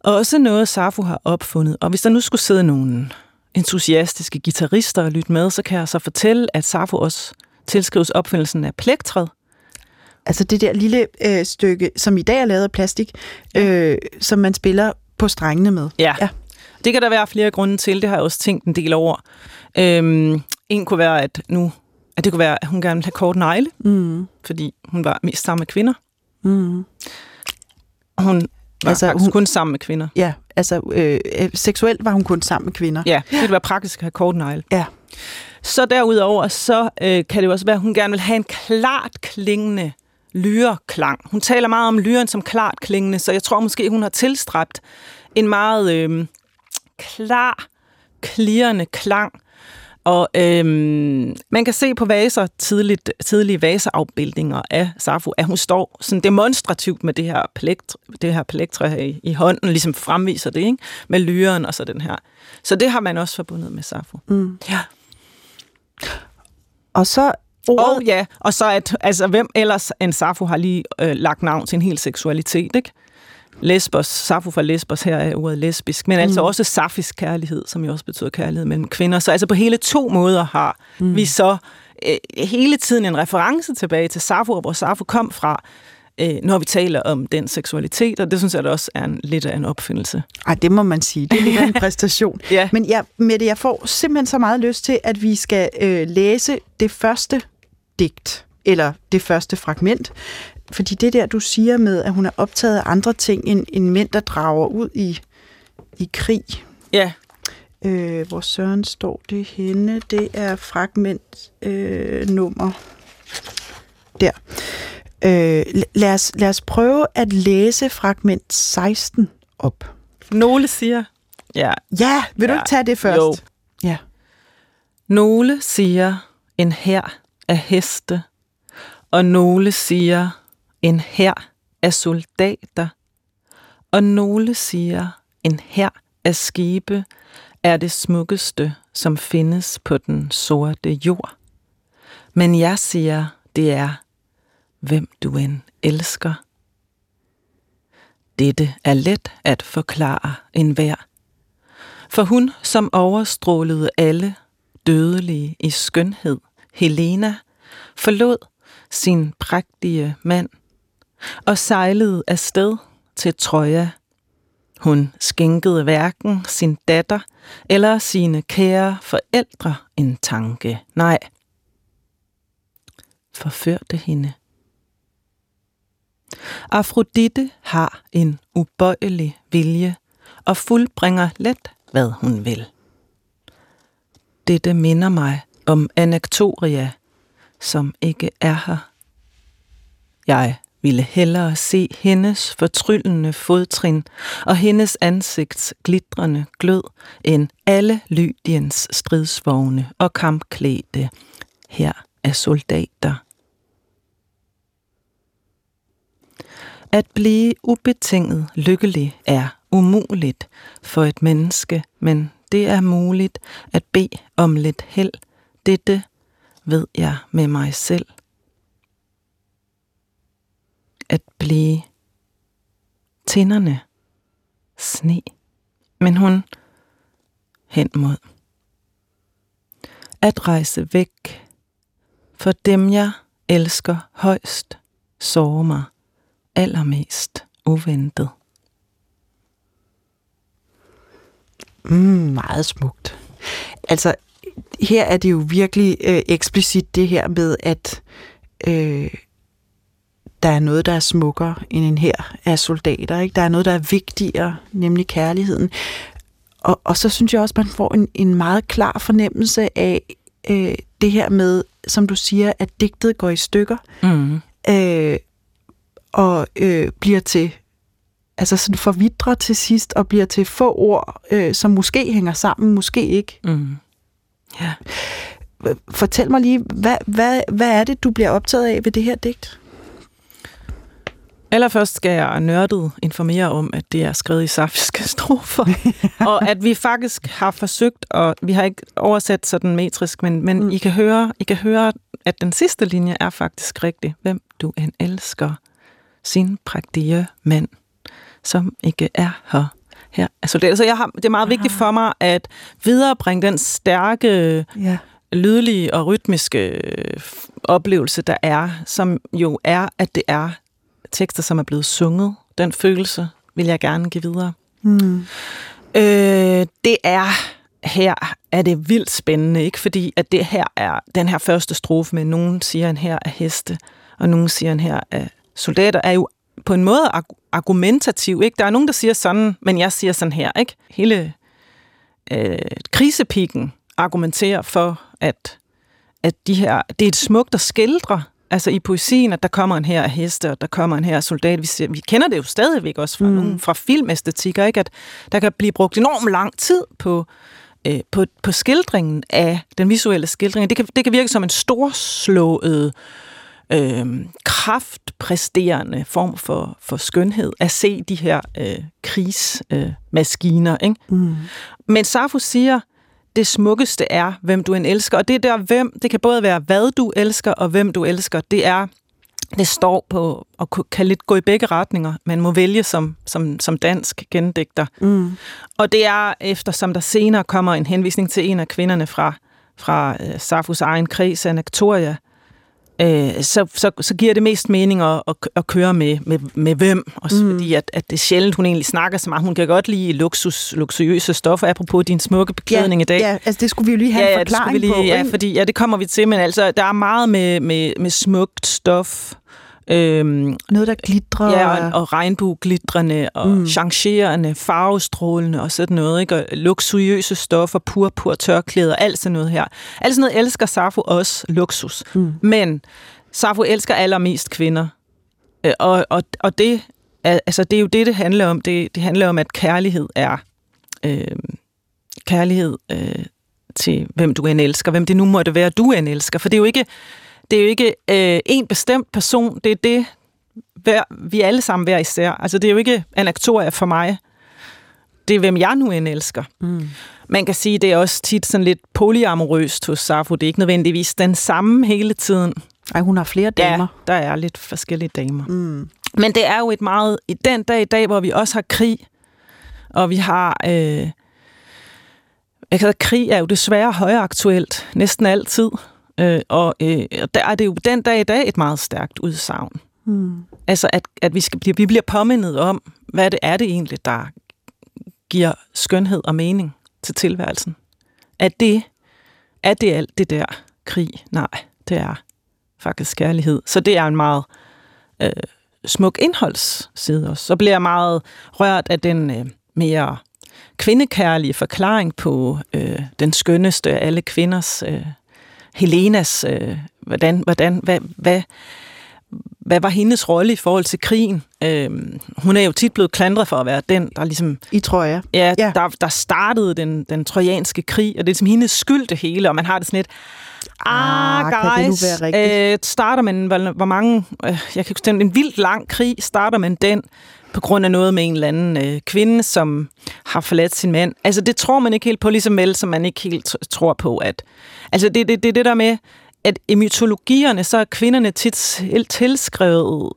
S3: også noget, Safo har opfundet. Og hvis der nu skulle sidde nogle entusiastiske guitarister og lytte med, så kan jeg så fortælle, at Safo også tilskrives opfindelsen af plektret.
S2: Altså det der lille øh, stykke, som i dag er lavet af plastik, øh, som man spiller på strengene med.
S3: Ja. ja. Det kan der være flere grunde til. Det har jeg også tænkt en del over. Øhm, en kunne være, at nu at det kunne være, at hun gerne ville have kort negle, mm. fordi hun var mest sammen med kvinder. Mm. Hun var altså, hun, kun sammen med kvinder.
S2: Ja, altså øh, øh, seksuelt var hun kun sammen med kvinder.
S3: Ja, det ville være praktisk at have kort negle.
S2: Ja.
S3: Så derudover, så øh, kan det jo også være, at hun gerne vil have en klart klingende lyreklang. Hun taler meget om lyren som klart klingende, så jeg tror måske, hun har tilstræbt en meget øh, klar, klirrende klang, Og øhm, man kan se på vaser, tidligt, tidlige vaseafbildninger af Safo, at hun står sådan demonstrativt med det her plektre, det her plektre her i, i hånden, ligesom fremviser det, ikke? med lyren og så den her. Så det har man også forbundet med Safo. Mm. Ja.
S2: Og så
S3: ordet... Og ja, og så at, altså, hvem ellers end Safo har lige øh, lagt navn til en hel seksualitet, ikke? Lesbos, Safo fra Lesbos, her er ordet lesbisk, men altså mm. altså også safisk kærlighed, som jo også betyder kærlighed mellem kvinder. Så altså på hele to måder har mm. vi så øh, hele tiden en reference tilbage til Safo, hvor Safo kom fra, øh, når vi taler om den seksualitet, og det synes jeg da også er en, lidt af en opfindelse.
S2: Ej, det må man sige. Det er lidt en [LAUGHS] præstation. ja. Men jeg, Mette, jeg får simpelthen så meget lyst til, at vi skal øh, læse det første digt, eller det første fragment, fordi det der, du siger med, at hun er optaget af andre ting end, end mænd, der drager ud i, i krig.
S3: Ja.
S2: Øh, hvor Søren står det henne? Det er fragment øh, nummer der. Øh, lad, os, lad os prøve at læse fragment 16 op.
S3: Nogle siger... Ja.
S2: Ja, vil du ja. ikke tage det først?
S3: Jo.
S2: Ja.
S3: Nogle siger en her af heste, og nogle siger en her af soldater, og nogle siger, en her af skibe er det smukkeste, som findes på den sorte jord. Men jeg siger, det er, hvem du end elsker. Dette er let at forklare enhver. For hun, som overstrålede alle dødelige i skønhed, Helena, forlod sin prægtige mand – og sejlede afsted til Troja. Hun skænkede hverken sin datter eller sine kære forældre en tanke. Nej, forførte hende. Afrodite har en ubøjelig vilje og fuldbringer let, hvad hun vil. Dette minder mig om Anaktoria, som ikke er her. Jeg ville hellere se hendes fortryllende fodtrin og hendes ansigts glitrende glød end alle Lydiens stridsvogne og kampklædte her af soldater. At blive ubetinget lykkelig er umuligt for et menneske, men det er muligt at bede om lidt held. Dette ved jeg med mig selv at blive tænderne sne. Men hun hen mod at rejse væk, for dem jeg elsker højst, sårer mig allermest uventet.
S2: Mm, meget smukt. Altså, her er det jo virkelig øh, eksplicit det her med, at øh, der er noget, der er smukkere end en her af soldater. Ikke? Der er noget, der er vigtigere, nemlig kærligheden. Og, og så synes jeg også, man får en, en meget klar fornemmelse af øh, det her med, som du siger, at digtet går i stykker. Mm. Øh, og øh, bliver til altså sådan forvidrer til sidst og bliver til få ord, øh, som måske hænger sammen, måske ikke. Mm.
S3: Ja.
S2: Fortæl mig lige, hvad, hvad, hvad er det, du bliver optaget af ved det her digt?
S3: Allerførst skal jeg nørdet informere om, at det er skrevet i safiske [LAUGHS] strofer, [LAUGHS] og at vi faktisk har forsøgt, og vi har ikke oversat sådan metrisk, men, men mm. I, kan høre, I kan høre, at den sidste linje er faktisk rigtig. Hvem du end elsker, sin prægtige mand, som ikke er her. her. Altså det, altså jeg har, det er meget vigtigt for mig at viderebringe den stærke, ja. lydlige og rytmiske oplevelse, der er, som jo er, at det er tekster, som er blevet sunget. Den følelse vil jeg gerne give videre. Mm. Øh, det er her er det vildt spændende, ikke? Fordi at det her er den her første strofe med, nogen siger en her af heste, og nogen siger en her af soldater, er jo på en måde argumentativ, ikke? Der er nogen, der siger sådan, men jeg siger sådan her, ikke? Hele øh, krisepikken argumenterer for, at, at de her, det er et smukt at skildre altså i poesien, at der kommer en her af heste, og der kommer en her af soldat. Vi, ser, vi kender det jo stadigvæk også fra, mm. nogle, fra filmæstetikker, ikke? at der kan blive brugt enormt lang tid på øh, på, på skildringen af den visuelle skildring. Det kan, det kan virke som en storslået, øh, kraftpræsterende form for, for skønhed at se de her øh, krigsmaskiner. Øh, ikke? Mm. Men Safo siger, det smukkeste er, hvem du en elsker. Og det der hvem, det kan både være, hvad du elsker, og hvem du elsker. Det er det står på, og kan lidt gå i begge retninger. Man må vælge som, som, som dansk gendigter. Mm. Og det er efter, som der senere kommer en henvisning til en af kvinderne fra, fra uh, Safus egen kreds, Anaktoria, øh, så, så, så giver det mest mening at, at, at køre med, med, med hvem, også mm. fordi at, at det er sjældent, hun egentlig snakker så meget. Hun kan godt lide luksus, luksuriøse stoffer, apropos din smukke beklædning
S2: ja,
S3: i dag.
S2: Ja, altså det skulle vi jo lige have ja, en forklaring
S3: det lige,
S2: på.
S3: Ja, fordi, ja, det kommer vi til, men altså, der er meget med, med, med smukt stof,
S2: Øhm, Noget, der glitrer.
S3: Ja, og, og regnbueglitrende, og mm. changerende, farvestrålende og sådan noget. Ikke? Og luksuriøse stoffer, purpur, tørklæder, alt sådan noget her. Alt sådan noget elsker Safo også luksus. Mm. Men Safo elsker allermest kvinder. Øh, og, og, og det, er, altså, det er jo det, det handler om. Det, det handler om, at kærlighed er øh, kærlighed øh, til, hvem du end elsker. Hvem det nu måtte være, du end elsker. For det er jo ikke det er jo ikke øh, en bestemt person, det er det, hver, vi alle sammen hver især. Altså, det er jo ikke anektoria for mig. Det er, hvem jeg nu end elsker. Mm. Man kan sige, det er også tit sådan lidt polyamorøst hos Safo. Det er ikke nødvendigvis den samme hele tiden.
S2: Ej, hun har flere damer.
S3: Ja, der er lidt forskellige damer. Mm. Men det er jo et meget... I den dag i dag, hvor vi også har krig, og vi har... Øh, jeg kan krig er jo desværre højaktuelt næsten altid. Øh, og øh, der er det jo den dag i dag et meget stærkt udsagn. Mm. Altså, at, at vi, skal vi bliver påmindet om, hvad det er det egentlig, der giver skønhed og mening til tilværelsen. At det, er det alt det der krig? Nej, det er faktisk kærlighed. Så det er en meget øh, smuk indholdsside også. Så bliver jeg meget rørt af den øh, mere kvindekærlige forklaring på øh, den skønneste af alle kvinders øh, Helenas, øh, hvordan, hvordan, hvad, hvad, hvad var hendes rolle i forhold til krigen? Øh, hun er jo tit blevet klandret for at være den, der ligesom...
S2: I Troja.
S3: Ja, ja. Der, der startede den, den trojanske krig, og det er ligesom hendes skyld det hele, og man har det sådan lidt... Ah, ah guys, kan det nu være rigtigt? Øh, starter man, hvor, hvor mange... Øh, jeg kan huske, en vildt lang krig, starter man den på grund af noget med en eller anden øh, kvinde, som har forladt sin mand. Altså, det tror man ikke helt på, ligesom vel, som man ikke helt tror på, at... Altså, det er det, det, det der med, at i mytologierne, så er kvinderne tit tilskrevet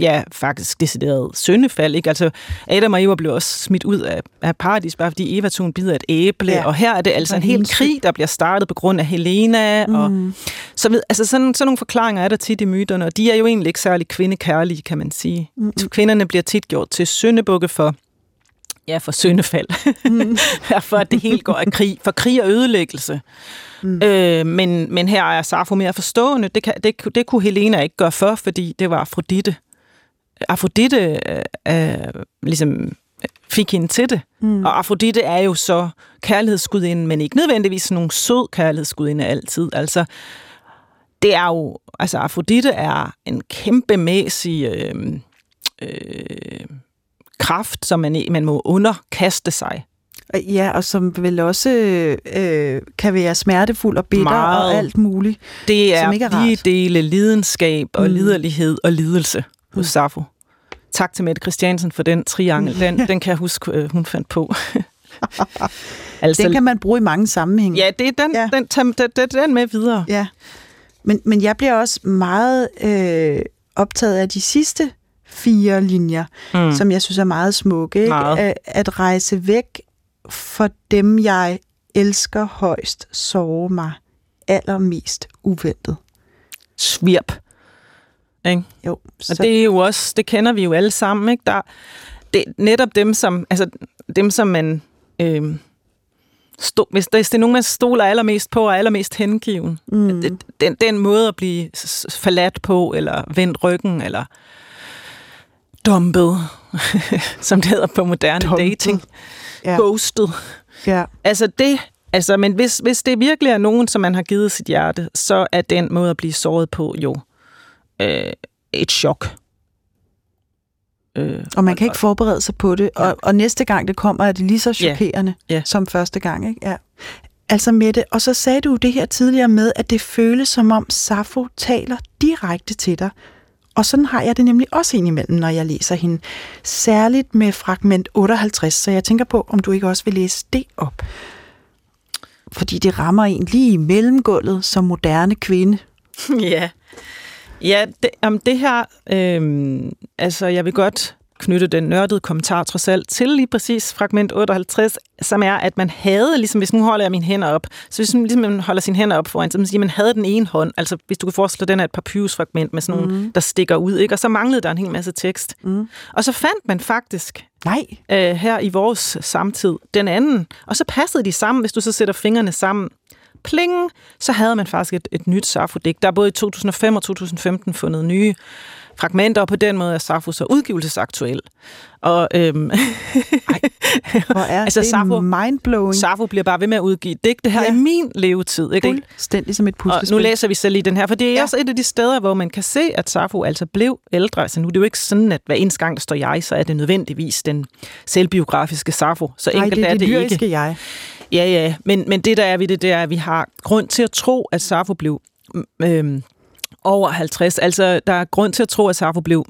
S3: ja, faktisk decideret syndefald. Ikke? Altså, Adam og Eva blev også smidt ud af, af paradis, bare fordi Eva tog en bid af et æble, ja. og her er det altså en hel krig, der bliver startet på grund af Helena. Mm. Og, så ved, altså, sådan, sådan nogle forklaringer er der tit i myterne, og de er jo egentlig ikke særlig kvindekærlige, kan man sige. Mm. Kvinderne bliver tit gjort til syndebukke for ja, for syndefald. Mm. [LAUGHS] for at det hele går af krig, for krig og ødelæggelse. Mm. Øh, men, men her er Safo mere forstående. Det, kan, det, det kunne Helena ikke gøre for, fordi det var Afrodite, Afrodite øh, øh, ligesom fik hende til det. Mm. Og Afrodite er jo så kærlighedsgudinde, men ikke nødvendigvis sådan nogle sød kærlighedsgudinde altid. Altså, det er jo, altså Afrodite er en kæmpemæssig øh, øh, kraft, som man, man må underkaste sig.
S2: Ja, og som vel også øh, kan være smertefuld og bitter Meget. og alt muligt.
S3: Det er, som ikke er de dele lidenskab og mm. liderlighed og lidelse hos Safo. Tak til Mette Christiansen for den triangel. Den, [LAUGHS] den kan jeg huske, øh, hun fandt på. [LAUGHS]
S2: altså, den kan man bruge i mange sammenhænge.
S3: Ja, det er den, ja. den, den, den, den med videre.
S2: Ja. Men, men jeg bliver også meget øh, optaget af de sidste fire linjer, mm. som jeg synes er meget smukke. Ikke? Meget. At, at rejse væk for dem, jeg elsker højst, sove mig allermest uventet.
S3: Svirp. Ikke?
S2: Jo.
S3: Så... Og det er jo også, det kender vi jo alle sammen, ikke? Der, det, netop dem, som, altså, dem, som man, øh, stå, hvis, det, hvis det er nogen, man stoler allermest på, og allermest hengiven, mm. den, den måde at blive forladt på, eller vendt ryggen, eller dumpet, [LAUGHS] som det hedder på moderne dumpet. dating, ja. ghosted. Ja. Altså det, altså, men hvis, hvis det virkelig er nogen, som man har givet sit hjerte, så er den måde at blive såret på jo øh, et chok. Øh,
S2: og man kan ikke forberede sig på det, og, og næste gang det kommer, er det lige så chokerende
S3: ja. Ja.
S2: som første gang. Ikke? Ja. Altså Mette, og så sagde du det her tidligere med, at det føles som om Safo taler direkte til dig. Og sådan har jeg det nemlig også indimellem, når jeg læser hende. Særligt med fragment 58, så jeg tænker på, om du ikke også vil læse det op. Fordi det rammer en lige i mellemgulvet som moderne kvinde. [LAUGHS]
S3: Ja, ja det, om det her, øh, altså jeg vil godt knytte den nørdede kommentar trods alt til lige præcis fragment 58, som er, at man havde, ligesom hvis nu holder jeg mine hænder op, så hvis man ligesom holder sine hænder op foran, så man siger, man havde den ene hånd, altså hvis du kan forestille dig, den er et papyrusfragment med sådan mm. nogle, der stikker ud, ikke? og så manglede der en hel masse tekst. Mm. Og så fandt man faktisk
S2: Nej.
S3: Øh, her i vores samtid den anden, og så passede de sammen, hvis du så sætter fingrene sammen. Pling, så havde man faktisk et, et nyt Safo-digt. Der er både i 2005 og 2015 fundet nye fragmenter, og på den måde er Safo så udgivelsesaktuel. Og, øhm,
S2: Ej, hvor er [LAUGHS] altså, det Safo, mindblowing.
S3: Safo bliver bare ved med at udgive digte her ja. i min levetid. Ikke?
S2: Fuldstændig som et puslespil.
S3: Og nu læser vi så lige den her, for det er ja. også et af de steder, hvor man kan se, at Safo altså blev ældre. Altså nu er det jo ikke sådan, at hver eneste gang, der står jeg, så er det nødvendigvis den selvbiografiske Safo. Så
S2: Nej,
S3: enkelt
S2: det er
S3: det,
S2: det
S3: ikke.
S2: jeg.
S3: Ja, ja, men, men det der er ved det, det er, at vi har grund til at tro, at Safo blev øhm, over 50. Altså, der er grund til at tro, at Safo blev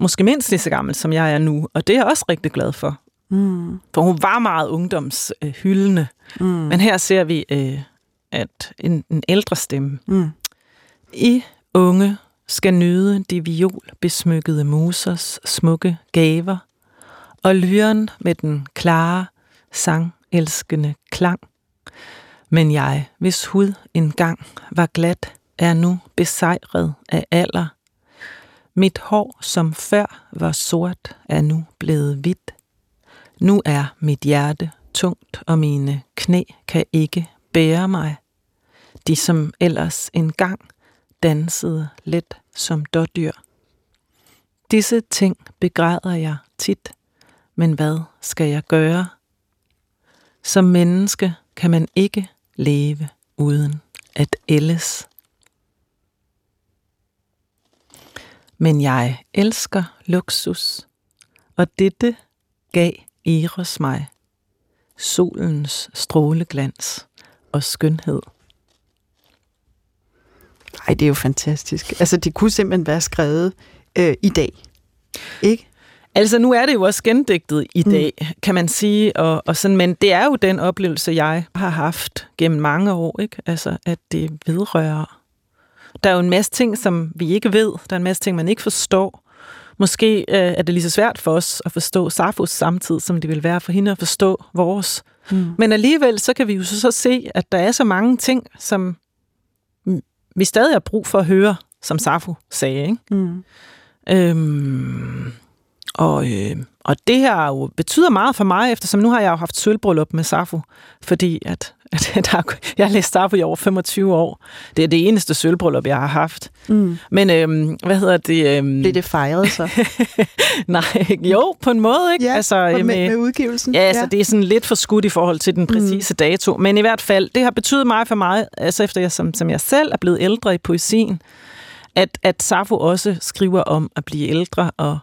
S3: måske mindst lige så gammel, som jeg er nu. Og det er jeg også rigtig glad for. Mm. For hun var meget ungdomshyldende. Mm. Men her ser vi øh, at en, en ældre stemme. Mm. I unge skal nyde de violbesmykkede musers smukke gaver, og lyren med den klare, sangelskende klang. Men jeg, hvis hud engang var glat, er nu besejret af alder. Mit hår, som før var sort, er nu blevet hvidt. Nu er mit hjerte tungt, og mine knæ kan ikke bære mig. De, som ellers engang dansede let som dårdyr. Disse ting begræder jeg tit, men hvad skal jeg gøre? Som menneske kan man ikke leve uden at ældes. Men jeg elsker luksus, og dette gav Eros mig solens stråleglans og skønhed.
S2: Ej, det er jo fantastisk. Altså, det kunne simpelthen være skrevet øh, i dag, ikke?
S3: Altså, nu er det jo også gendigtet i mm. dag, mm. kan man sige, og, og sådan, men det er jo den oplevelse, jeg har haft gennem mange år, ikke? Altså, at det vedrører der er jo en masse ting, som vi ikke ved. Der er en masse ting, man ikke forstår. Måske øh, er det lige så svært for os at forstå Safos samtid, som det vil være for hende at forstå vores. Mm. Men alligevel, så kan vi jo så, så se, at der er så mange ting, som vi stadig har brug for at høre, som Safo sagde. Ikke? Mm. Øhm, og, øh, og det her jo betyder meget for mig, eftersom nu har jeg jo haft sølvbryllup med Safo, fordi at [LAUGHS] der, jeg har læst Starfo i over 25 år. Det er det eneste sølvbryllup, jeg har haft. Mm. Men øhm, hvad hedder det? Øhm...
S2: Blev det fejret så? [LAUGHS]
S3: Nej, jo, på en måde. ikke.
S2: Ja, altså, med, med udgivelsen.
S3: Ja, altså, ja, det er sådan lidt for skudt i forhold til den mm. præcise mm. dato. Men i hvert fald, det har betydet meget for mig, altså efter jeg, som, som jeg selv er blevet ældre i poesien, at, at Safo også skriver om at blive ældre og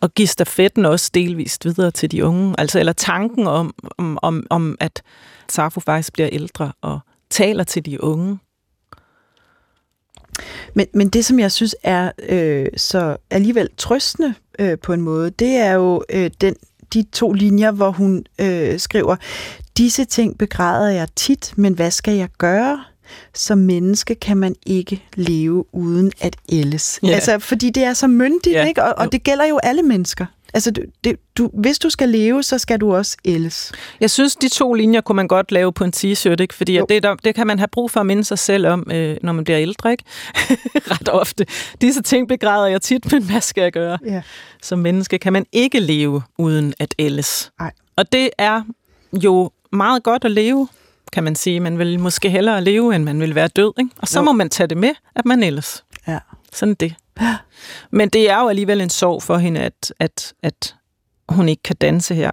S3: og give stafetten også delvist videre til de unge. Altså, eller tanken om, om, om, om at Safo faktisk bliver ældre og taler til de unge.
S2: Men, men det, som jeg synes er øh, så alligevel trøstende øh, på en måde, det er jo øh, den, de to linjer, hvor hun øh, skriver, disse ting begræder jeg tit, men hvad skal jeg gøre? Som menneske kan man ikke leve uden at ældes. Yeah. Altså, fordi det er så myndigt, yeah. ikke? Og, og det gælder jo alle mennesker. Altså, det, du, hvis du skal leve, så skal du også ældes.
S3: Jeg synes, de to linjer kunne man godt lave på en t-shirt, ikke? fordi det, der, det kan man have brug for at minde sig selv om, øh, når man bliver ældre. Ikke? [LAUGHS] Ret ofte. Disse ting begræder jeg tit, men hvad skal jeg gøre? Ja. Som menneske kan man ikke leve uden at ældes.
S2: Nej.
S3: Og det er jo meget godt at leve, kan man sige. Man vil måske hellere leve, end man vil være død. Ikke? Og så jo. må man tage det med, at man ældes.
S2: Ja.
S3: Sådan det. Men det er jo alligevel en sorg for hende, at, at, at hun ikke kan danse her.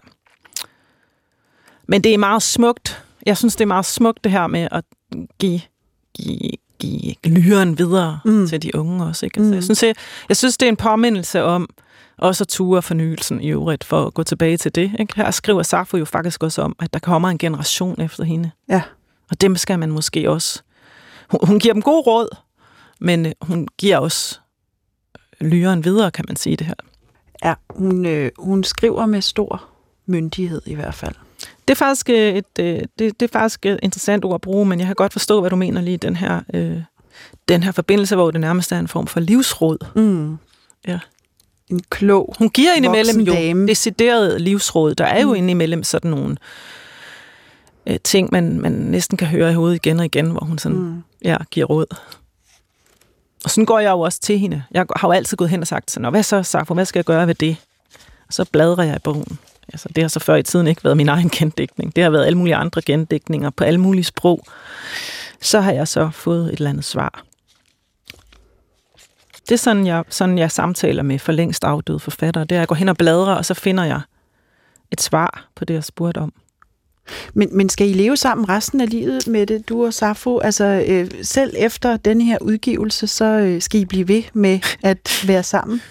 S3: Men det er meget smukt. Jeg synes, det er meget smukt det her med at give, give, give lyren videre mm. til de unge også. Ikke? Altså, mm. jeg, synes, jeg, jeg synes, det er en påmindelse om, Og så ture fornyelsen i øvrigt, for at gå tilbage til det. Ikke? Her skriver Safo jo faktisk også om, at der kommer en generation efter hende.
S2: Ja.
S3: Og dem skal man måske også... Hun, hun giver dem god råd, men øh, hun giver også lyren videre, kan man sige det her.
S2: Ja, hun, øh, hun skriver med stor myndighed i hvert fald.
S3: Det er faktisk øh, et, øh, det, det er faktisk et interessant ord at bruge, men jeg kan godt forstå, hvad du mener lige i den her, øh, den her forbindelse, hvor det nærmest er en form for livsråd.
S2: Mm.
S3: Ja.
S2: En klog
S3: Hun giver indimellem jo
S2: dame.
S3: decideret livsråd. Der er jo mm. indimellem sådan nogle øh, ting, man, man næsten kan høre i hovedet igen og igen, hvor hun sådan, mm. ja, giver råd. Og sådan går jeg jo også til hende. Jeg har jo altid gået hen og sagt, Nå, hvad så, Safo, hvad skal jeg gøre ved det? Og så bladrer jeg i bogen. Altså, det har så før i tiden ikke været min egen [LAUGHS] gendækning. Det har været alle mulige andre gendækninger på alle mulige sprog. Så har jeg så fået et eller andet svar. Det er sådan, jeg, sådan, jeg samtaler med for længst afdøde forfattere. Det er, at jeg går hen og bladrer, og så finder jeg et svar på det, jeg spurgte om.
S2: Men, men skal I leve sammen resten af livet med det, du og Safo? Altså øh, selv efter denne her udgivelse, så øh, skal I blive ved med at være sammen?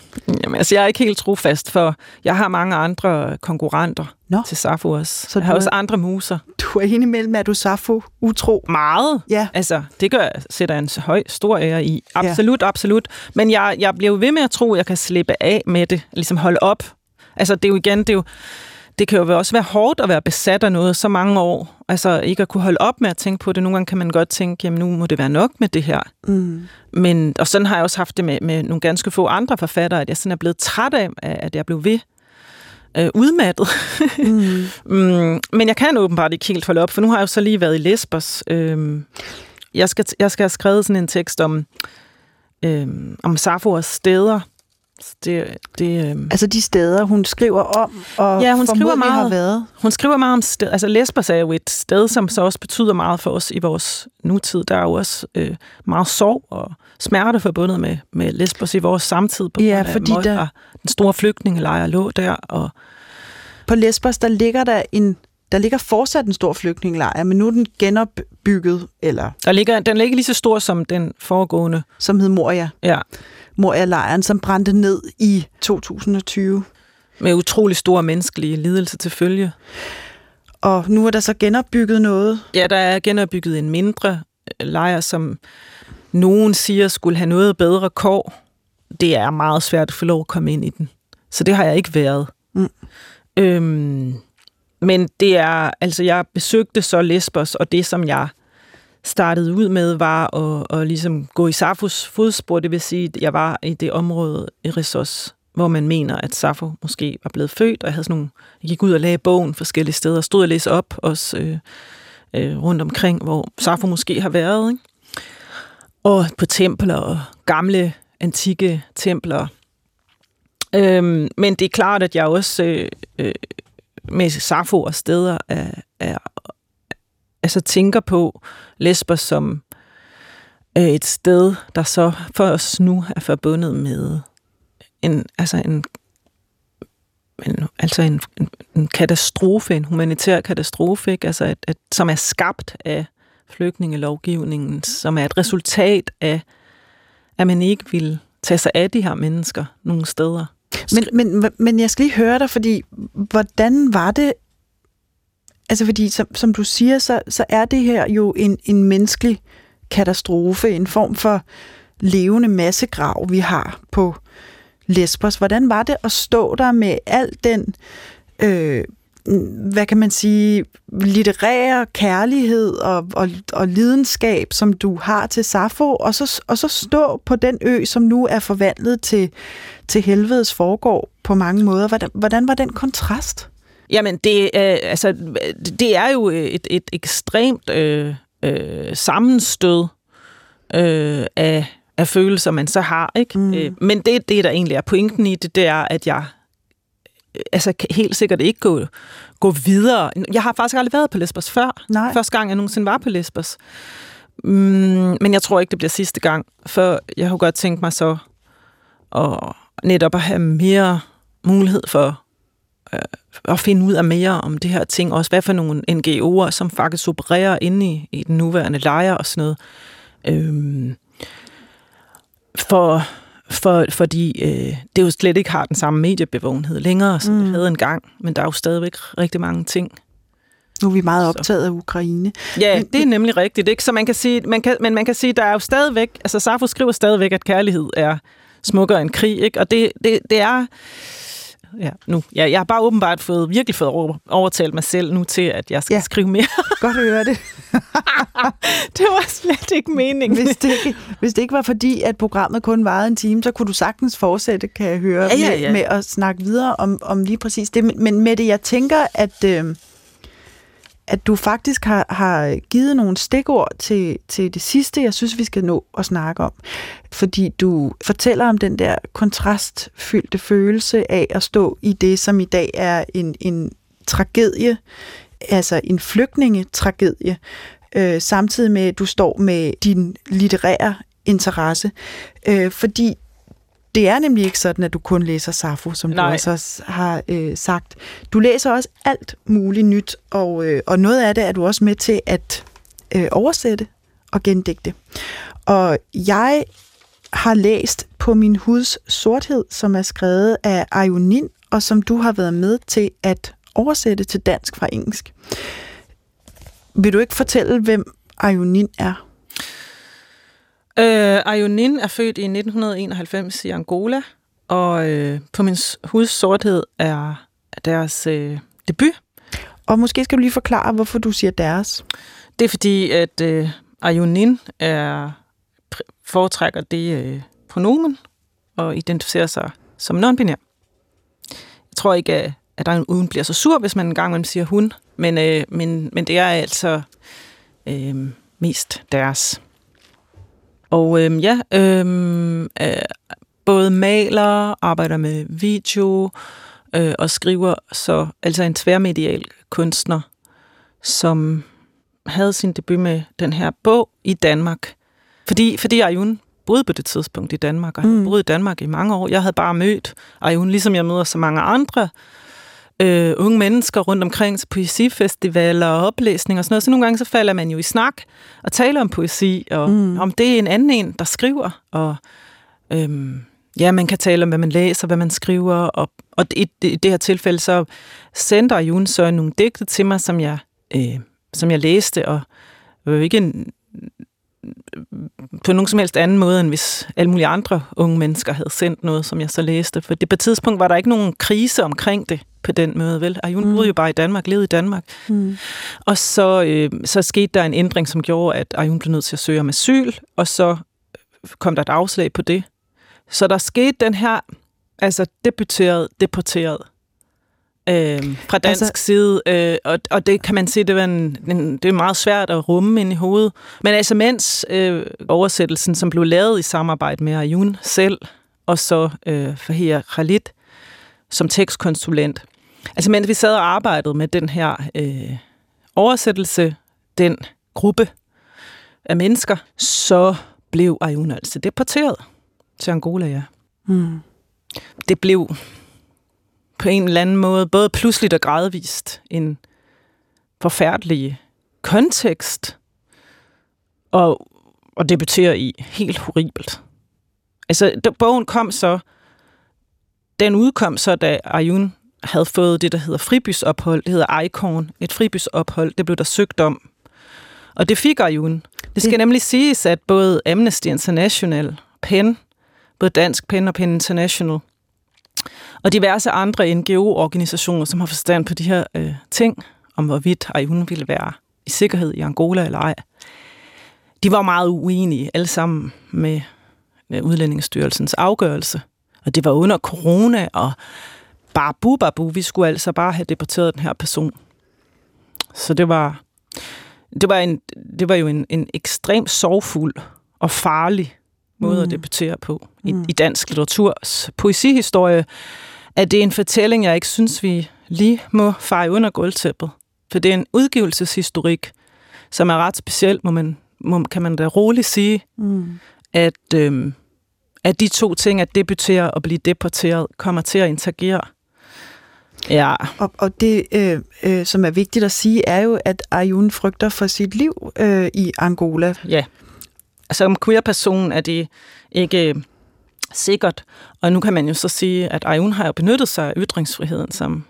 S3: Jamen, altså, jeg er ikke helt trofast, for jeg har mange andre konkurrenter Nå. til Safo også. Så jeg har også er, andre muser.
S2: Du er indimellem, er du Safo utro?
S3: Meget.
S2: Ja.
S3: Altså, det gør, sætter en høj, stor ære i. Absolut, ja. absolut. Men jeg, jeg bliver ved med at tro, at jeg kan slippe af med det. Ligesom holde op. Altså, det er jo igen, det er jo det kan jo også være hårdt at være besat af noget så mange år. Altså ikke at kunne holde op med at tænke på det. Nogle gange kan man godt tænke, jamen nu må det være nok med det her. Mm. Men, og sådan har jeg også haft det med, med nogle ganske få andre forfattere, at jeg sådan er blevet træt af, at jeg blev ved øh, udmattet. Mm. [LAUGHS] mm, men jeg kan åbenbart ikke helt holde op, for nu har jeg jo så lige været i Lesbos. Øhm, jeg, skal, jeg skal have skrevet sådan en tekst om, øhm, om Safos steder, det, det, øh...
S2: Altså de steder, hun skriver om, og
S3: ja, hun skriver meget,
S2: har været.
S3: Hun skriver meget om sted, altså Lesbos er jo et sted, som så også betyder meget for os i vores nutid. Der er jo også øh, meget sorg og smerte forbundet med, med Lesbos i vores samtid. På
S2: ja, fordi måde, der...
S3: Den store flygtningelejr lå der. Og...
S2: På Lesbos, der ligger der en der ligger fortsat en stor flygtningelejr, men nu er den genopbygget, eller...
S3: Der ligger, den ligger lige så stor som den foregående.
S2: Som hed Moria.
S3: Ja.
S2: Moria-lejren, som brændte ned i 2020.
S3: Med utrolig store menneskelige lidelser til følge.
S2: Og nu er der så genopbygget noget?
S3: Ja, der er genopbygget en mindre lejr, som nogen siger skulle have noget bedre kår. Det er meget svært at få lov at komme ind i den. Så det har jeg ikke været. Mm. Øhm, men det er, altså jeg besøgte så Lesbos, og det som jeg startede ud med, var at, at ligesom gå i Safos fodspor, det vil sige, at jeg var i det område i Rissos, hvor man mener, at Safo måske var blevet født, og jeg, havde sådan nogle, jeg gik ud og lagde bogen forskellige steder, stod og læste op også øh, øh, rundt omkring, hvor Safo måske har været. Ikke? Og på templer og gamle, antikke templer. Øhm, men det er klart, at jeg også øh, øh, med Safo og steder er, er altså tænker på Lesbos som øh, et sted, der så for os nu er forbundet med en, altså en, en, altså en, en, en katastrofe, en humanitær katastrofe, ikke? Altså et, et, som er skabt af flygtningelovgivningen, som er et resultat af, at man ikke vil tage sig af de her mennesker nogle steder.
S2: Men, men, men jeg skal lige høre dig, fordi hvordan var det Altså fordi, som, som du siger, så, så er det her jo en, en menneskelig katastrofe, en form for levende massegrav, vi har på Lesbos. Hvordan var det at stå der med al den, øh, hvad kan man sige, litterære kærlighed og, og, og lidenskab, som du har til Safo, og så, og så stå på den ø, som nu er forvandlet til, til helvedes foregård på mange måder. Hvordan, hvordan var den kontrast?
S3: Jamen, det, øh, altså, det er jo et, et ekstremt øh, øh, sammenstød øh, af, af følelser, man så har. ikke. Mm. Øh, men det, det, der egentlig er pointen i det, det er, at jeg øh, altså, helt sikkert ikke gå, gå videre. Jeg har faktisk aldrig været på Lesbos før.
S2: Nej.
S3: Første gang, jeg nogensinde var på Lesbos. Mm, men jeg tror ikke, det bliver sidste gang, for jeg har godt tænkt mig så at netop at have mere mulighed for at finde ud af mere om det her ting, også hvad for nogle NGO'er, som faktisk opererer inde i, i den nuværende lejr og sådan noget. Øhm, for, for, fordi øh, det jo slet ikke har den samme mediebevågenhed længere, som mm. det havde engang. Men der er jo stadigvæk rigtig mange ting.
S2: Nu er vi meget optaget af Ukraine.
S3: Ja, men, det er nemlig rigtigt. Ikke? Så man kan sige, man kan, men man kan sige, der er jo stadigvæk, altså Safo skriver stadigvæk, at kærlighed er smukkere end krig. Ikke? Og det, det, det er ja, nu. Ja, jeg har bare åbenbart fået, virkelig fået over, overtalt mig selv nu til, at jeg skal ja. skrive mere. [LAUGHS]
S2: Godt at høre det. [LAUGHS]
S3: det var slet ikke meningen.
S2: Hvis det ikke, hvis det ikke var fordi, at programmet kun varede en time, så kunne du sagtens fortsætte, kan jeg høre, ja, ja, ja. Med, med at snakke videre om, om lige præcis det. Men med det, jeg tænker, at... Øh, at du faktisk har, har givet nogle stikord til, til det sidste, jeg synes, vi skal nå at snakke om. Fordi du fortæller om den der kontrastfyldte følelse af at stå i det, som i dag er en, en tragedie, altså en flygtningetragedie, øh, samtidig med, at du står med din litterære interesse. Øh, fordi det er nemlig ikke sådan, at du kun læser Safo, som Nej. du også har øh, sagt. Du læser også alt muligt nyt, og, øh, og noget af det er du også med til at øh, oversætte og gendægte. Og jeg har læst på min huds sorthed, som er skrevet af Ayonin, og som du har været med til at oversætte til dansk fra engelsk. Vil du ikke fortælle, hvem Ayonin er?
S3: Øh, Ayonin er født i 1991 i Angola, og øh, på min huds sorthed er deres øh, debut.
S2: Og måske skal du lige forklare, hvorfor du siger deres.
S3: Det er fordi, at øh, Ayonin er, foretrækker det øh, pronomen og identificerer sig som non-binær. Jeg tror ikke, at, at der uden bliver så sur, hvis man engang man siger hun, men, øh, men, men det er altså øh, mest deres. Og øhm, ja, øhm, øh, både maler, arbejder med video øh, og skriver så altså en tværmedial kunstner, som havde sin debut med den her bog i Danmark. Fordi, fordi Ayun boede på det tidspunkt i Danmark, og han mm. boede i Danmark i mange år. Jeg havde bare mødt Ayun, ligesom jeg møder så mange andre øh, unge mennesker rundt omkring til poesifestivaler og oplæsninger og sådan noget. Så nogle gange så falder man jo i snak og taler om poesi, og mm. om det er en anden en, der skriver. Og øhm, ja, man kan tale om, hvad man læser, hvad man skriver. Og, og i, i det her tilfælde, så sendte Jun så nogle digte til mig, som jeg, øh, som jeg læste, og øh, ikke en, på nogen som helst anden måde, end hvis alle mulige andre unge mennesker havde sendt noget, som jeg så læste. For det på et tidspunkt var der ikke nogen krise omkring det på den måde, vel? Ayun mm. boede jo bare i Danmark, levede i Danmark. Mm. Og så, øh, så skete der en ændring, som gjorde, at Ayun blev nødt til at søge om asyl, og så kom der et afslag på det. Så der skete den her, altså debuteret, deporteret øh, fra dansk altså, side, øh, og, og det kan man sige, det, var en, en, det er meget svært at rumme ind i hovedet. Men altså mens øh, oversættelsen, som blev lavet i samarbejde med Ayun selv, og så øh, Fahir Khalid som tekstkonsulent, altså mens vi sad og arbejdede med den her øh, oversættelse, den gruppe af mennesker, så blev Ayun altså deporteret til Angola, ja. Mm. Det blev på en eller anden måde, både pludseligt og gradvist, en forfærdelig kontekst, og, og debuterer i helt horribelt. Altså, da bogen kom så, den udkom så, da Ayun havde fået det, der hedder fribysophold. Det hedder ICON, et fribysophold. Det blev der søgt om. Og det fik Ayun. Det skal det... nemlig siges, at både Amnesty International, PEN, både Dansk PEN og PEN International, og diverse andre NGO-organisationer, som har forstand på de her øh, ting, om hvorvidt Ayun ville være i sikkerhed i Angola eller ej. De var meget uenige alle sammen med, med Udlændingsstyrelsens afgørelse. Og det var under corona, og babu babu, vi skulle altså bare have deporteret den her person. Så det var, det var, en, det var jo en, en ekstremt sorgfuld og farlig måde mm. at debutere på i, mm. i dansk litteraturs poesihistorie, at det er en fortælling, jeg ikke synes, vi lige må feje under gulvtæppet. For det er en udgivelseshistorik, som er ret speciel, må man, må, kan man da roligt sige, mm. at, øhm, at de to ting, at debutere og blive deporteret, kommer til at interagere. Ja.
S2: Og, og det, øh, øh, som er vigtigt at sige, er jo, at Ayun frygter for sit liv øh, i Angola.
S3: Ja. Altså, som queer-person er det ikke sikkert. Og nu kan man jo så sige, at Ayun har jo benyttet sig af ytringsfriheden, som,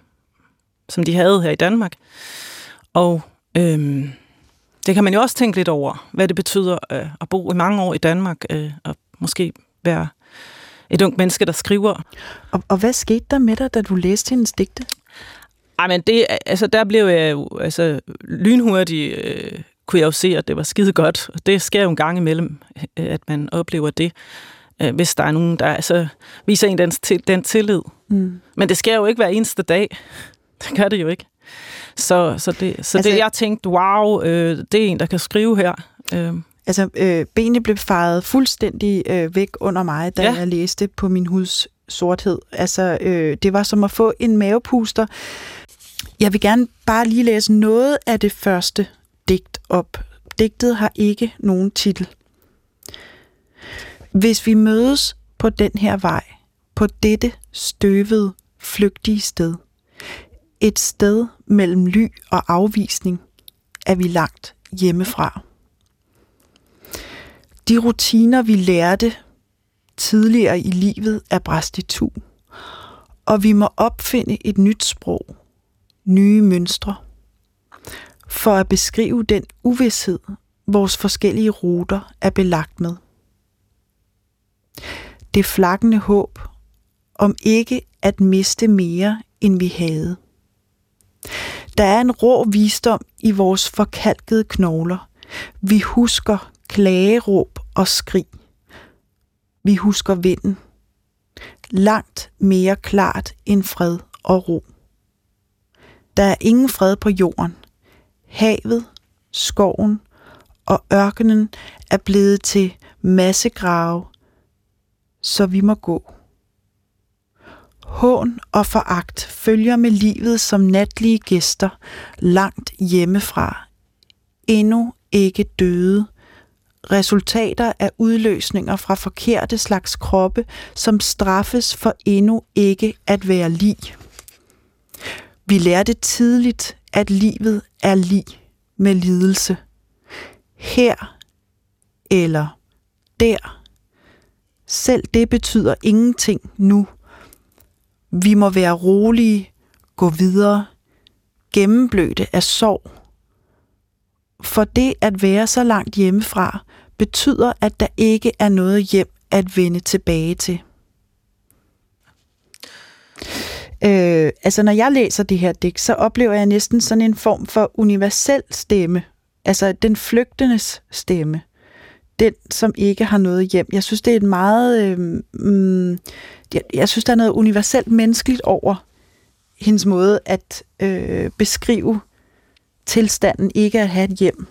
S3: som de havde her i Danmark. Og øhm, det kan man jo også tænke lidt over, hvad det betyder øh, at bo i mange år i Danmark, øh, og måske være et ung menneske, der skriver.
S2: Og, og hvad skete der med dig, da du læste hendes digte?
S3: Ej, men det, altså, der blev jeg jo altså, lynhurtigt, øh, kunne jeg jo se, at det var skide godt. Og det sker jo en gang imellem, øh, at man oplever det, øh, hvis der er nogen, der altså, viser en den, den tillid. Mm. Men det sker jo ikke hver eneste dag. Det gør det jo ikke. Så, så, det, så altså, det, jeg tænkte, wow, øh, det er en, der kan skrive her. Øh.
S2: Altså, øh, benene blev faret fuldstændig øh, væk under mig, da ja. jeg læste på min huds sorthed. Altså, øh, det var som at få en mavepuster. Jeg vil gerne bare lige læse noget af det første digt op. Digtet har ikke nogen titel. Hvis vi mødes på den her vej, på dette støvede, flygtige sted, et sted mellem ly og afvisning, er vi langt hjemmefra. De rutiner, vi lærte tidligere i livet, er bræst i tu, og vi må opfinde et nyt sprog, nye mønstre, for at beskrive den uvidshed, vores forskellige ruter er belagt med. Det flakkende håb om ikke at miste mere, end vi havde. Der er en rå visdom i vores forkalkede knogler. Vi husker klageråb og skrig. Vi husker vinden. Langt mere klart end fred og ro. Der er ingen fred på jorden. Havet, skoven og ørkenen er blevet til massegrave, så vi må gå. Hån og foragt følger med livet som natlige gæster langt hjemmefra. Endnu ikke døde. Resultater af udløsninger fra forkerte slags kroppe, som straffes for endnu ikke at være lig. Vi lærte tidligt, at livet er lig med lidelse. Her eller der. Selv det betyder ingenting nu – vi må være rolige, gå videre, gennemblødte af sorg. For det at være så langt hjemmefra betyder, at der ikke er noget hjem at vende tilbage til. Øh, altså når jeg læser det her digt, så oplever jeg næsten sådan en form for universel stemme. Altså den flygtendes stemme. Den, som ikke har noget hjem. Jeg synes, det er et meget... Øh, mm, jeg, jeg synes, der er noget universelt menneskeligt over hendes måde at øh, beskrive tilstanden ikke at have et hjem.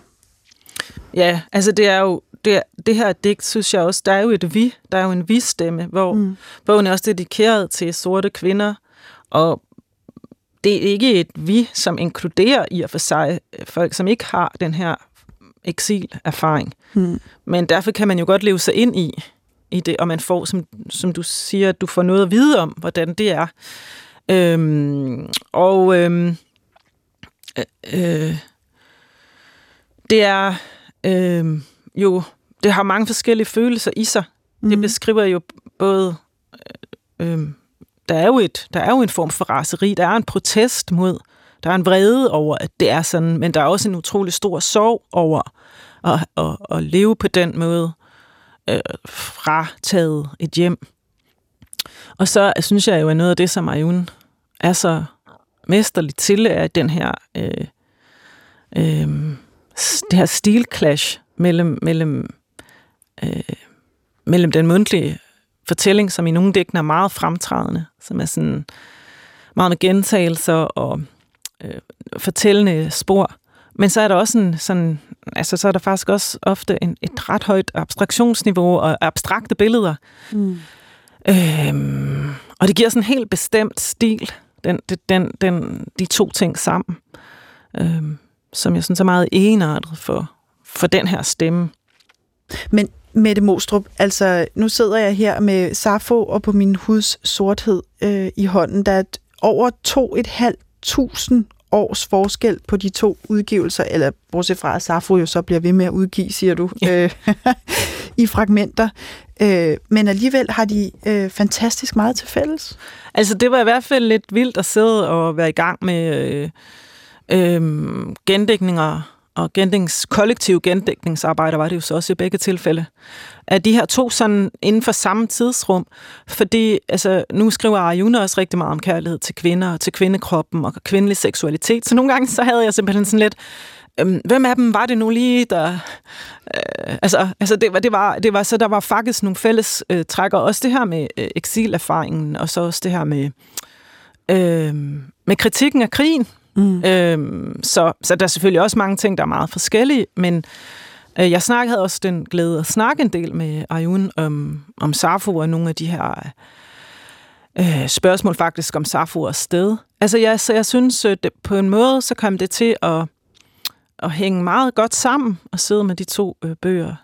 S3: Ja, altså det er jo det, det her digt, synes jeg også, der er jo et vi, der er jo en vi-stemme, hvor mm. bogen er også dedikeret til sorte kvinder, og det er ikke et vi, som inkluderer i og for sig folk, som ikke har den her eksilerfaring. Mm. Men derfor kan man jo godt leve sig ind i, i det, og man får, som, som du siger, at du får noget at vide om, hvordan det er. Øhm, og øhm, øh, øh, det er øh, jo, det har mange forskellige følelser i sig. Mm. Det mhm. beskriver jo både, øh, øh, der, er jo et, der er jo en form for raseri, der er en protest mod, der er en vrede over, at det er sådan, men der er også en utrolig stor sorg over at, at, at leve på den måde øh, frataget et hjem. Og så synes jeg jo, at noget af det, som Ayun er så mesterligt til, er den her, øh, øh, det her stilclash mellem, mellem, øh, mellem den mundtlige fortælling, som i nogle dækken er meget fremtrædende, som er sådan meget med gentagelser og øh, fortællende spor. Men så er der også en sådan altså så er der faktisk også ofte en, et ret højt abstraktionsniveau og abstrakte billeder. Mm. Øhm, og det giver sådan en helt bestemt stil, den, den, den, de to ting sammen, øhm, som jeg synes er meget enartet for, for den her stemme.
S2: Men Mette Mostrup, altså nu sidder jeg her med Safo og på min huds sorthed øh, i hånden. Der er over to et halvt tusind års forskel på de to udgivelser, eller bortset fra, at Safo jo så bliver ved med at udgive, siger du. Ja. I fragmenter. Øh, men alligevel har de øh, fantastisk meget til fælles.
S3: Altså, det var i hvert fald lidt vildt at sidde og være i gang med øh, øh, gendækninger og gendings, kollektiv gendækningsarbejder var det jo så også i begge tilfælde. Af de her to sådan inden for samme tidsrum, fordi altså, nu skriver Arjuna også rigtig meget om kærlighed til kvinder og til kvindekroppen og kvindelig seksualitet, så nogle gange så havde jeg simpelthen sådan lidt, øhm, hvem af dem var det nu lige, der... Øh, altså, altså det, var, det, var, det var så, der var faktisk nogle fælles øh, trækker, også det her med øh, eksilerfaringen, og så også det her med, øh, med kritikken af krigen, Mm. Øhm, så, så der er selvfølgelig også mange ting, der er meget forskellige, men øh, jeg snakkede havde også den glæde at snakke en del med Ayun om, om Safo og nogle af de her øh, spørgsmål faktisk om Safo og sted. Altså jeg, så jeg synes, at øh, på en måde, så kom det til at, at hænge meget godt sammen og sidde med de to øh, bøger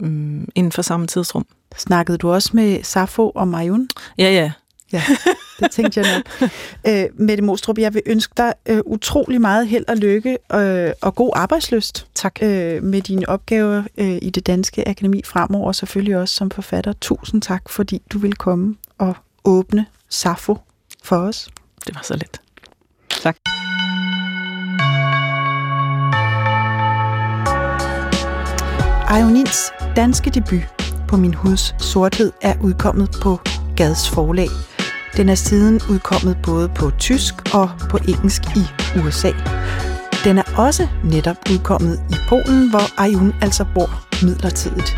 S3: øh, inden for samme tidsrum.
S2: Snakkede du også med Safo og Ayun?
S3: Ja, ja.
S2: Ja, det tænkte jeg nok. [LAUGHS] Øh, Mette Mostrup, jeg vil ønske dig øh, utrolig meget held og lykke øh, og god arbejdsløst
S3: tak.
S2: Øh, med dine opgaver øh, i det danske akademi fremover, og selvfølgelig også som forfatter. Tusind tak, fordi du vil komme og åbne Safo for os.
S3: Det var så let. Tak.
S2: Ionins danske debut på Min Huds Sorthed er udkommet på Gads forlag. Den er siden udkommet både på tysk og på engelsk i USA. Den er også netop udkommet i Polen, hvor Ayun altså bor midlertidigt.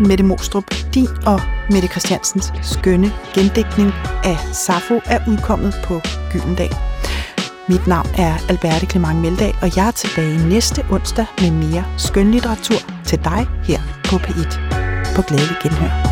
S2: Mette Mostrup, din og Mette Christiansens skønne gendækning af Safo er udkommet på Gyldendal. Mit navn er Alberte Clement Meldal, og jeg er tilbage næste onsdag med mere skønlitteratur til dig her på P1. På glædelig genhør.